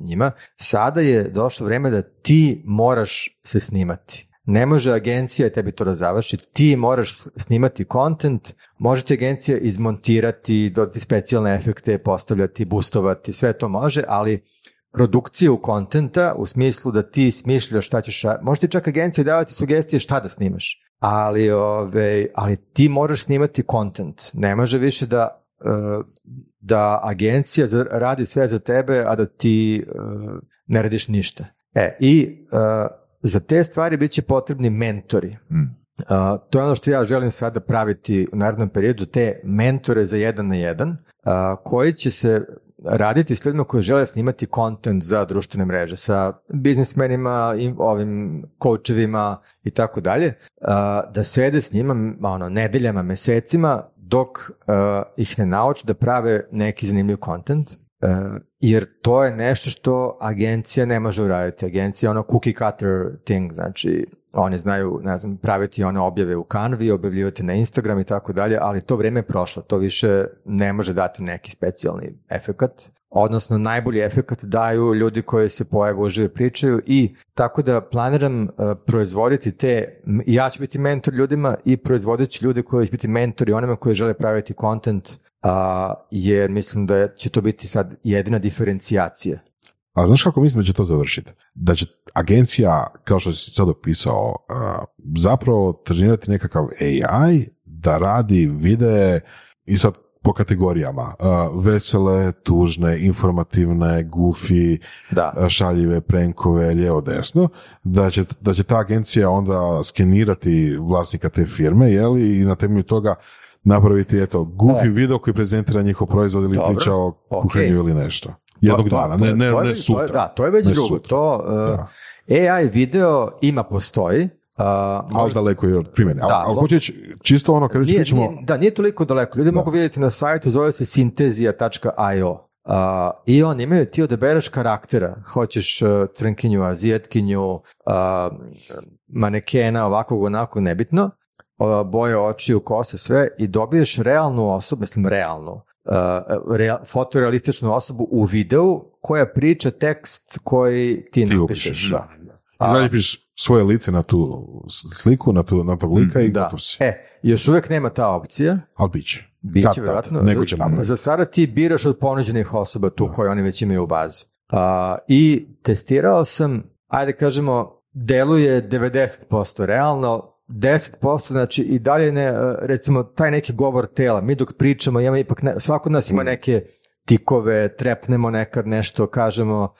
njima. Sada je došlo vrijeme da ti moraš se snimati. Ne može agencija tebi to da završi, ti moraš snimati content, može ti agencija izmontirati, dodati specijalne efekte, postavljati, boostovati, sve to može, ali produkciju kontenta u smislu da ti smišljaš šta ćeš, može ti čak agencija davati sugestije šta da snimaš, ali, ove, ali ti moraš snimati kontent. Ne može više da, e, da agencija radi sve za tebe, a da ti e, ne radiš ništa. E, i e, za te stvari bit će potrebni mentori. Mm. Uh, to je ono što ja želim sada praviti u narednom periodu, te mentore za jedan na jedan, uh, koji će se raditi s ljudima koji žele snimati kontent za društvene mreže, sa biznismenima, ovim coachevima i tako dalje, da sede s njima ono, nedeljama, mesecima, dok ih ne nauče da prave neki zanimljiv kontent, jer to je nešto što agencija ne može uraditi. Agencija je ono cookie cutter thing, znači oni znaju, ne znam, praviti one objave u Canvi, objavljivati na Instagram i tako dalje, ali to vrijeme je prošlo, to više ne može dati neki specijalni efekat. Odnosno, najbolji efekat daju ljudi koji se pojave uživo pričaju i tako da planiram uh, proizvoditi te, ja ću biti mentor ljudima i proizvodit ću ljude koji će biti mentori onima koji žele praviti content a, jer mislim da će to biti sad jedina diferencijacija. A znaš kako mislim da će to završiti? Da će agencija, kao što si sad opisao, a, zapravo trenirati nekakav AI da radi videe i sad po kategorijama. a, vesele, tužne, informativne, Da. a, šaljive, prenkove, lijevo, desno, da će, da će ta agencija onda skenirati vlasnika te firme, jeli, i na temelju toga napraviti, eto, goofy video koji prezentira njihov proizvod ili Dobro, priča o kuhanju ili nešto. Jednog To- to- dana, to- ne, ne, to je ne sutra. to je- Da, to je već drugo. sutra. To, uh, Da. AI video ima postoji. Uh, ali daleko je od primjene. Da, ali hoću reći, čisto ono, kada nije, pričamo... nije- da, nije toliko daleko. Ljudi mogu vidjeti na sajtu, zove se sintezija.io. Uh, I on imaju, ti odabereš karaktera. Hoćeš uh, crnkinju, azijetkinju, uh, manekena, ovakvog, onakvog, nebitno. Uh, boje očiju, kose, sve. I dobiješ realnu osobu, mislim realnu, uh, rea, fotorealističnu osobu u videu koja priča tekst koji ti, Ti napišeš. Da. I zaljepiš svoje lice na tu sliku, na, tu, na tog lika i Da. gotov si. E, još uvijek nema ta opcija. Ali bit će. Biće Kad tad, vjerojatno. neko će napraviti. Za sada ti biraš od ponuđenih osoba tu koje oni već imaju u bazi. A, I testirao sam, ajde kažemo, deluje 90% realno, 10% znači i dalje ne, e, recimo taj neki govor tela, mi dok pričamo imamo ipak, ne, svako od nas ima neke tikove, trepnemo nekad nešto, kažemo,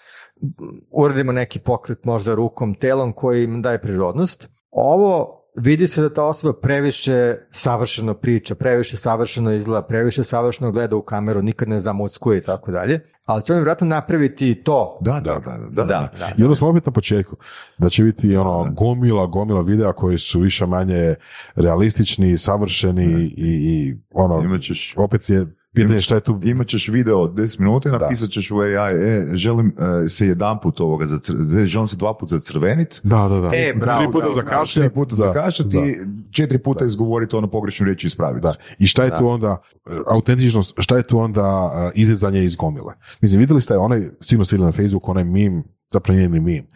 uradimo neki pokret možda rukom, telom koji im daje prirodnost. Ovo vidi se da ta osoba previše savršeno priča, previše savršeno izgleda, previše savršeno gleda u kameru, nikad ne zamuckuje i tako dalje, ali će on vjerojatno napraviti to. Da, da, da, da, da. da. I onda smo opet na početku. Da će biti ono gomila, gomila videa koji su više manje realistični, savršeni i, i ono, Imat ćeš, opet je pitanje šta je tu imat ćeš video od 10 minuta i napisat ćeš u AI, e, želim e, se jedan put ovoga, zacr- želim se dva put zacrvenit, Da, da, da. E, bravo, Tri puta bravo, zakašljat. tri puta da, zakašljati da. i četiri puta izgovoriti ono pogrešnu riječ i ispraviti. Da. I šta je tu onda, e, autentičnost, šta je tu onda e, izrezanje iz gomile? Mislim, vidjeli ste onaj, sigurno ste vidjeli na Facebooku, onaj meme zapravo njeni mim.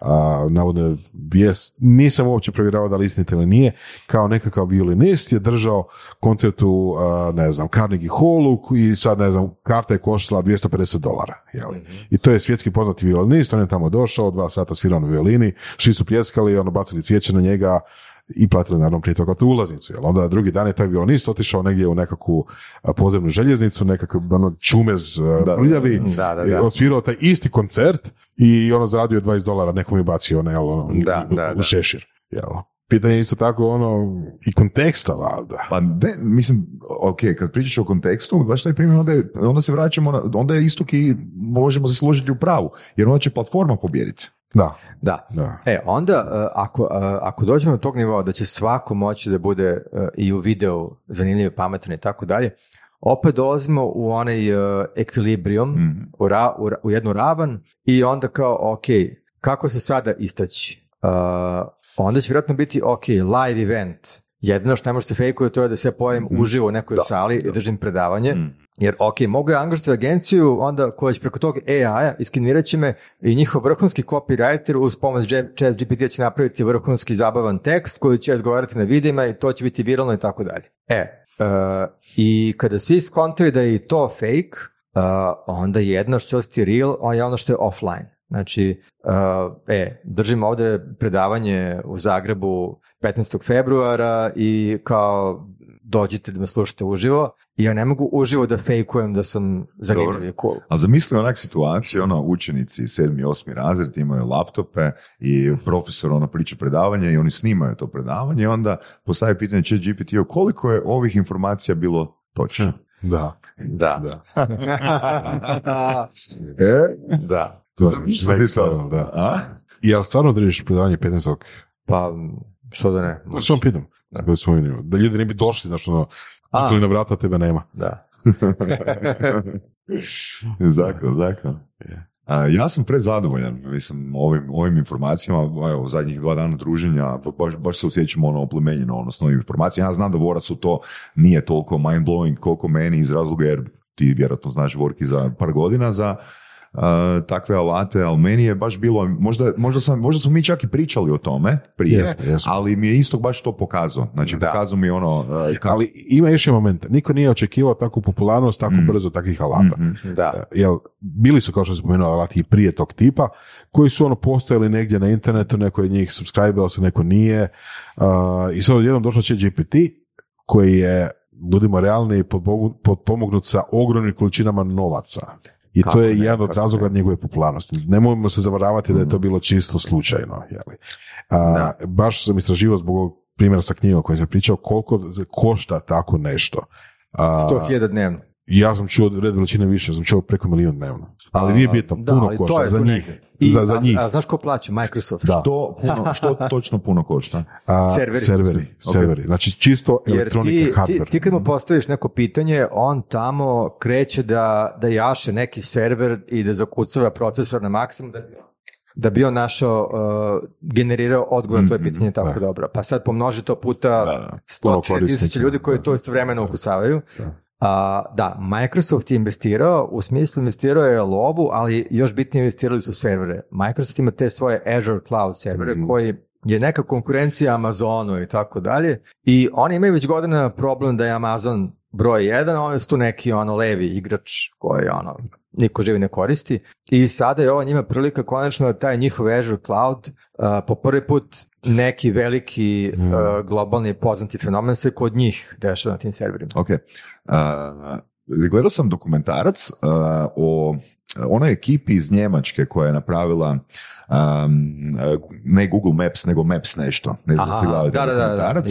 A, navodno je vijest, nisam uopće provjeravao da li istinite ili nije, kao nekakav violinist je držao koncert u, a, ne znam, Carnegie Hallu i sad, ne znam, karta je koštala 250 dolara. Jeli? I to je svjetski poznati violinist, on je tamo došao, dva sata svirao na violini, svi su pljeskali, ono, bacili cvijeće na njega, i platili naravno prije toga tu ulaznicu. Jel? Onda drugi dan je taj violinist otišao negdje u nekakvu a, podzemnu željeznicu, nekakav ono, čumez prljavi, da. odsvirao taj isti koncert i ono zaradio 20 dolara, nekom je bacio ono, jel, ono, Da, u, da, u šešir. Jel? Pitanje je isto tako ono i konteksta valjda. Pa ne, mislim, ok, kad pričaš o kontekstu, baš taj primjer, onda, je- onda se vraćamo, na, onda je istok i možemo se složiti u pravu, jer onda će platforma pobijediti. Da, Da. da. E, onda, e, ako, e, ako dođemo do tog nivoa da će svako moći da bude e, i u videu zanimljiv, pametan i tako dalje, opet dolazimo u onaj ekvilibrium, Mhm. u, ra- u, u jednu ravan i onda kao, ok, kako se sada istaći? Uh, onda će vjerojatno biti, ok, live event. Jedino što ne može se fejkuje to je da se ja pojavim Mhm. uživo u nekoj Da, sali i držim predavanje. Mhm. Jer, ok, mogu ja angažati agenciju onda koja će preko tog AI-a iskenirat će me i njihov vrhunski copywriter uz pomoć chat GPT će napraviti vrhunski zabavan tekst koji će izgovarati na videima i to će biti viralno i tako dalje. E, e, i kada svi skontaju da je to fake, e, onda jedno što ostati real, on je ono što je offline. Znači, e, e, držim ovde predavanje u Zagrebu 15. februara i kao dođite da me slušate uživo i ja ne mogu uživo da fejkujem da sam zanimljiv i cool. A zamisli onak situaciju, ono, učenici sedmi, osmi razred imaju laptope i profesor ono priča predavanje i oni snimaju to predavanje i onda postaje pitanje chat GPT-u koliko je ovih informacija bilo točno. [LAUGHS] Da. Da. da. [LAUGHS] E? da. To je Zamisli to. da. A? I jel stvarno držiš predavanje 15. Pa, što da ne? Da, samo pitam. Da, smo vidjeli. da ljudi ne bi došli, znaš, ono, kucali na vrata, tebe nema. Da. [LAUGHS] Zakon, zakon. A, ja sam prezadovoljan, mislim, ovim, ovim informacijama, evo, zadnjih dva dana druženja, ba- baš, baš se osjećam ono oplemenjeno, ono, s novim informacijama. Ja znam da Vorasu to nije toliko mind-blowing koliko meni iz razloga, jer ti vjerojatno znaš Vorki za par godina za takve alate, ali meni je baš bilo, možda, možda, sam, možda smo mi čak i pričali o tome prije, Jesmo, jesmo. ali mi je isto baš to pokazao. Znači, Da. pokazao mi ono... a, kako- Ali ima još jedan moment. Niko nije očekivao takvu popularnost, tako Mm. brzo takvih alata. Mhm. Da. Jel, bili su, kao što sam spomenuo, alati i prije tog tipa, koji su ono postojali negdje na internetu, neko je njih subscribeo se, neko nije. A, I sad odjednom došao će GPT, koji je, budimo realni, potpomognut sa ogromnim količinama novaca. I Kako to je ne, jedan od razloga ne. njegove popularnosti. Nemojmo se zavaravati da je to bilo čisto slučajno. Jeli. A, baš sam istraživao zbog ovog primjera sa knjigom koji sam pričao koliko košta tako nešto. A, 100.000 dnevno. ja sam čuo red veličine više, sam čuo preko milijun dnevno. Ali nije bitno, Da, puno to košta je za njih. I, za, za a- njih. A, znaš ko plaća? Microsoft. Da. To puno, što točno puno košta? A, serveri. serveri. serveri. Znači čisto Jer elektronika, ti, ti, hardware. ti kad mu postaviš neko pitanje, on tamo kreće da, da jaše neki server i da zakucava procesor na maksimum da bi, da bi on našao, uh, generirao odgovor na tvoje Mhm, pitanje tako da. dobro. Pa sad pomnoži to puta stotine tisuća ljudi koji da. to istovremeno ukucavaju. Da. A, da, Microsoft je investirao, u smislu investirao je lovu, ali još bitnije investirali su servere. Microsoft ima te svoje Azure Cloud servere Mhm. koji je neka konkurencija Amazonu i tako dalje. I oni imaju već godina problem da je Amazon broj jedan, oni su tu neki ono levi igrač koji ono niko živi ne koristi. I sada je ovo njima prilika konačno da taj njihov Azure Cloud a, po prvi put neki veliki Mm. a, globalni poznati fenomen se kod njih dešava na tim serverima. Ok. Uh, gledao sam dokumentarac uh, o onoj ekipi iz Njemačke koja je napravila um, uh, ne Google Maps, nego Maps nešto. Ne znam da si Aha, gledao taj da, da, da, da, dokumentarac.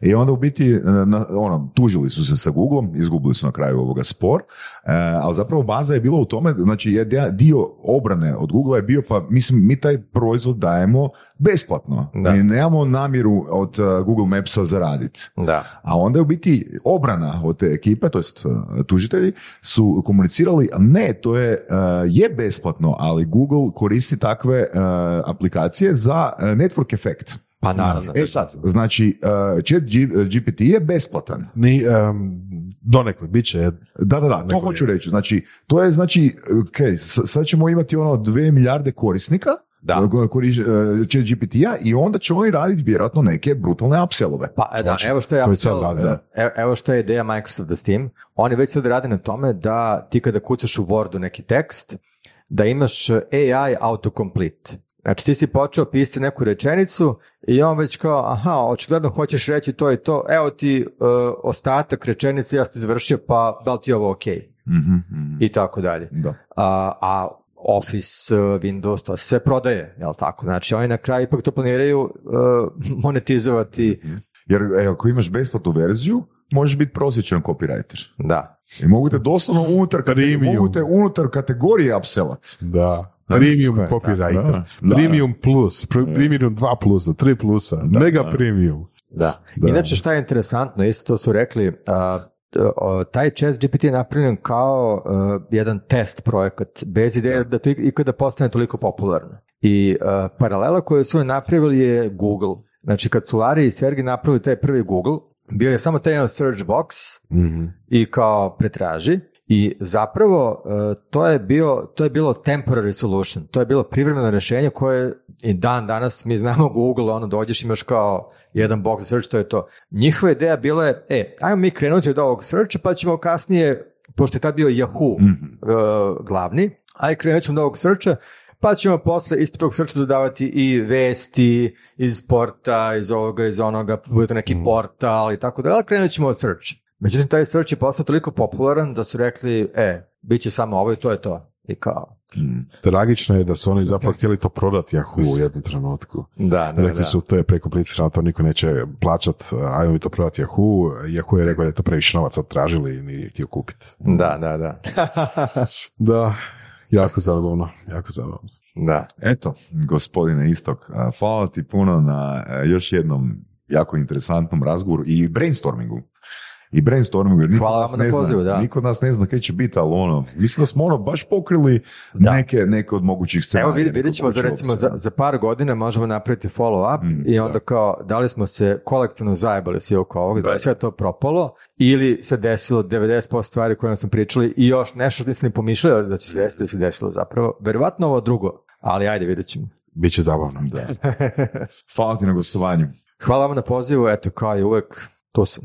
I onda u biti, uh, na, ono, tužili su se sa Googlom, izgubili su na kraju ovoga spor, uh, ali zapravo baza je bila u tome, znači je dio- obrane od Google je bio, pa mislim, mi taj proizvod dajemo besplatno. Da. I nemamo namjeru od uh, Google Mapsa zaraditi. Da. A onda je u biti obrana od te ekipe, to jest tužitelji, su komunicirali, ne, to je, je besplatno, ali Google koristi takve aplikacije za network efekt. Pa naravno. E sad, znači, uh, chat G- GPT je besplatan. Ni, em, donekle, bit će Da, da, da, to hoću vrijeme. reći. Znači, to je znači, ok, sad ćemo imati ono dve milijarde korisnika Da. ko- koriš, chat GPT-a i onda će oni raditi vjerojatno neke brutalne upsellove. Pa e, da, Znači, evo što je apsel- rade, da. evo, evo što je ideja Microsofta s tim. Oni već sad rade na tome da ti kada kucaš u Wordu neki tekst, da imaš AI autocomplete. Znači ti si počeo pisati neku rečenicu i on već kao, aha, očigledno hoćeš reći to i to, evo ti uh, ostatak rečenice, ja sam ti završio, pa da li ti je ovo ok? Mhm, mhm. I tako dalje. Da. A, a Office, uh, Windows, to se prodaje, jel tako? Znači oni na kraju ipak to planiraju uh, monetizovati. Jer e, ako imaš besplatnu verziju, možeš biti prosječan copywriter. Da. I mogu te doslovno unutar, kate- Premium. mogu te unutar kategorije upsellat. Da. Premium je, copywriter. da, da. Premium plus, pr- premium 2 plusa, 3 plusa, mega da. premium. Da. Da. Inače šta je interesantno, isto to su rekli, a, o, taj chat GPT je napravljen kao a, jedan test projekat, bez ideje da, to ik- ikada postane toliko popularno. I a, paralela koju su oni napravili je Google. Znači kad su Larry i Sergey napravili taj prvi Google, bio je samo taj jedan search box Mhm. i kao pretraži i zapravo e, to je bio to je bilo temporary solution, to je bilo privremeno rješenje koje i dan danas mi znamo Google, ono dođeš imaš kao jedan box za search, to je to. Njihova ideja bila je, e, ajmo mi krenuti od ovog searcha pa ćemo kasnije, pošto je tad bio Yahoo Mhm. e, glavni, aj krenut ćemo od ovog searcha, pa ćemo posle ispod tog searcha dodavati i vesti iz porta, iz ovoga, iz onoga, bude to neki portal i tako da, ali krenut ćemo od search. Međutim, taj search je postao toliko popularan da su rekli, e, bit će samo ovo i to je to. I kao, Tragično je da su oni zapravo htjeli to prodati Yahoo u jednom trenutku. da, da, Rekli su to je prekomplicirano, to niko neće plaćat, ajmo mi to prodati Yahoo. Yahoo je rekao da je to previše novaca tražili i nije htio kupiti. Da, da, da. [LAUGHS] Da, jako zabavno, jako zabavno. da. Eto, gospodine Istok, hvala ti puno na još jednom jako interesantnom razgovoru i brainstormingu. I brainstormingu, jer niko, nas ne zna, pozivu, da. niko od nas ne zna kaj će biti, ali ono, mislim da smo ono baš pokrili Da. neke, neke od mogućih scenarija. Evo vidjet ćemo za recimo za, za par godina možemo napraviti follow up Mm, i onda kao da li smo se kolektivno zajebali svi oko ovoga, da li Da. je sve to propalo ili se desilo 90% stvari koje sam pričali i još nešto što nisam ni pomišljao da će se desiti, da se desilo zapravo. Verovatno ovo drugo, ali ajde vidjet ćemo. Biće zabavno. Da. [LAUGHS] Hvala ti na gostovanju. Hvala vam na pozivu, eto kao i uvek, tu sam.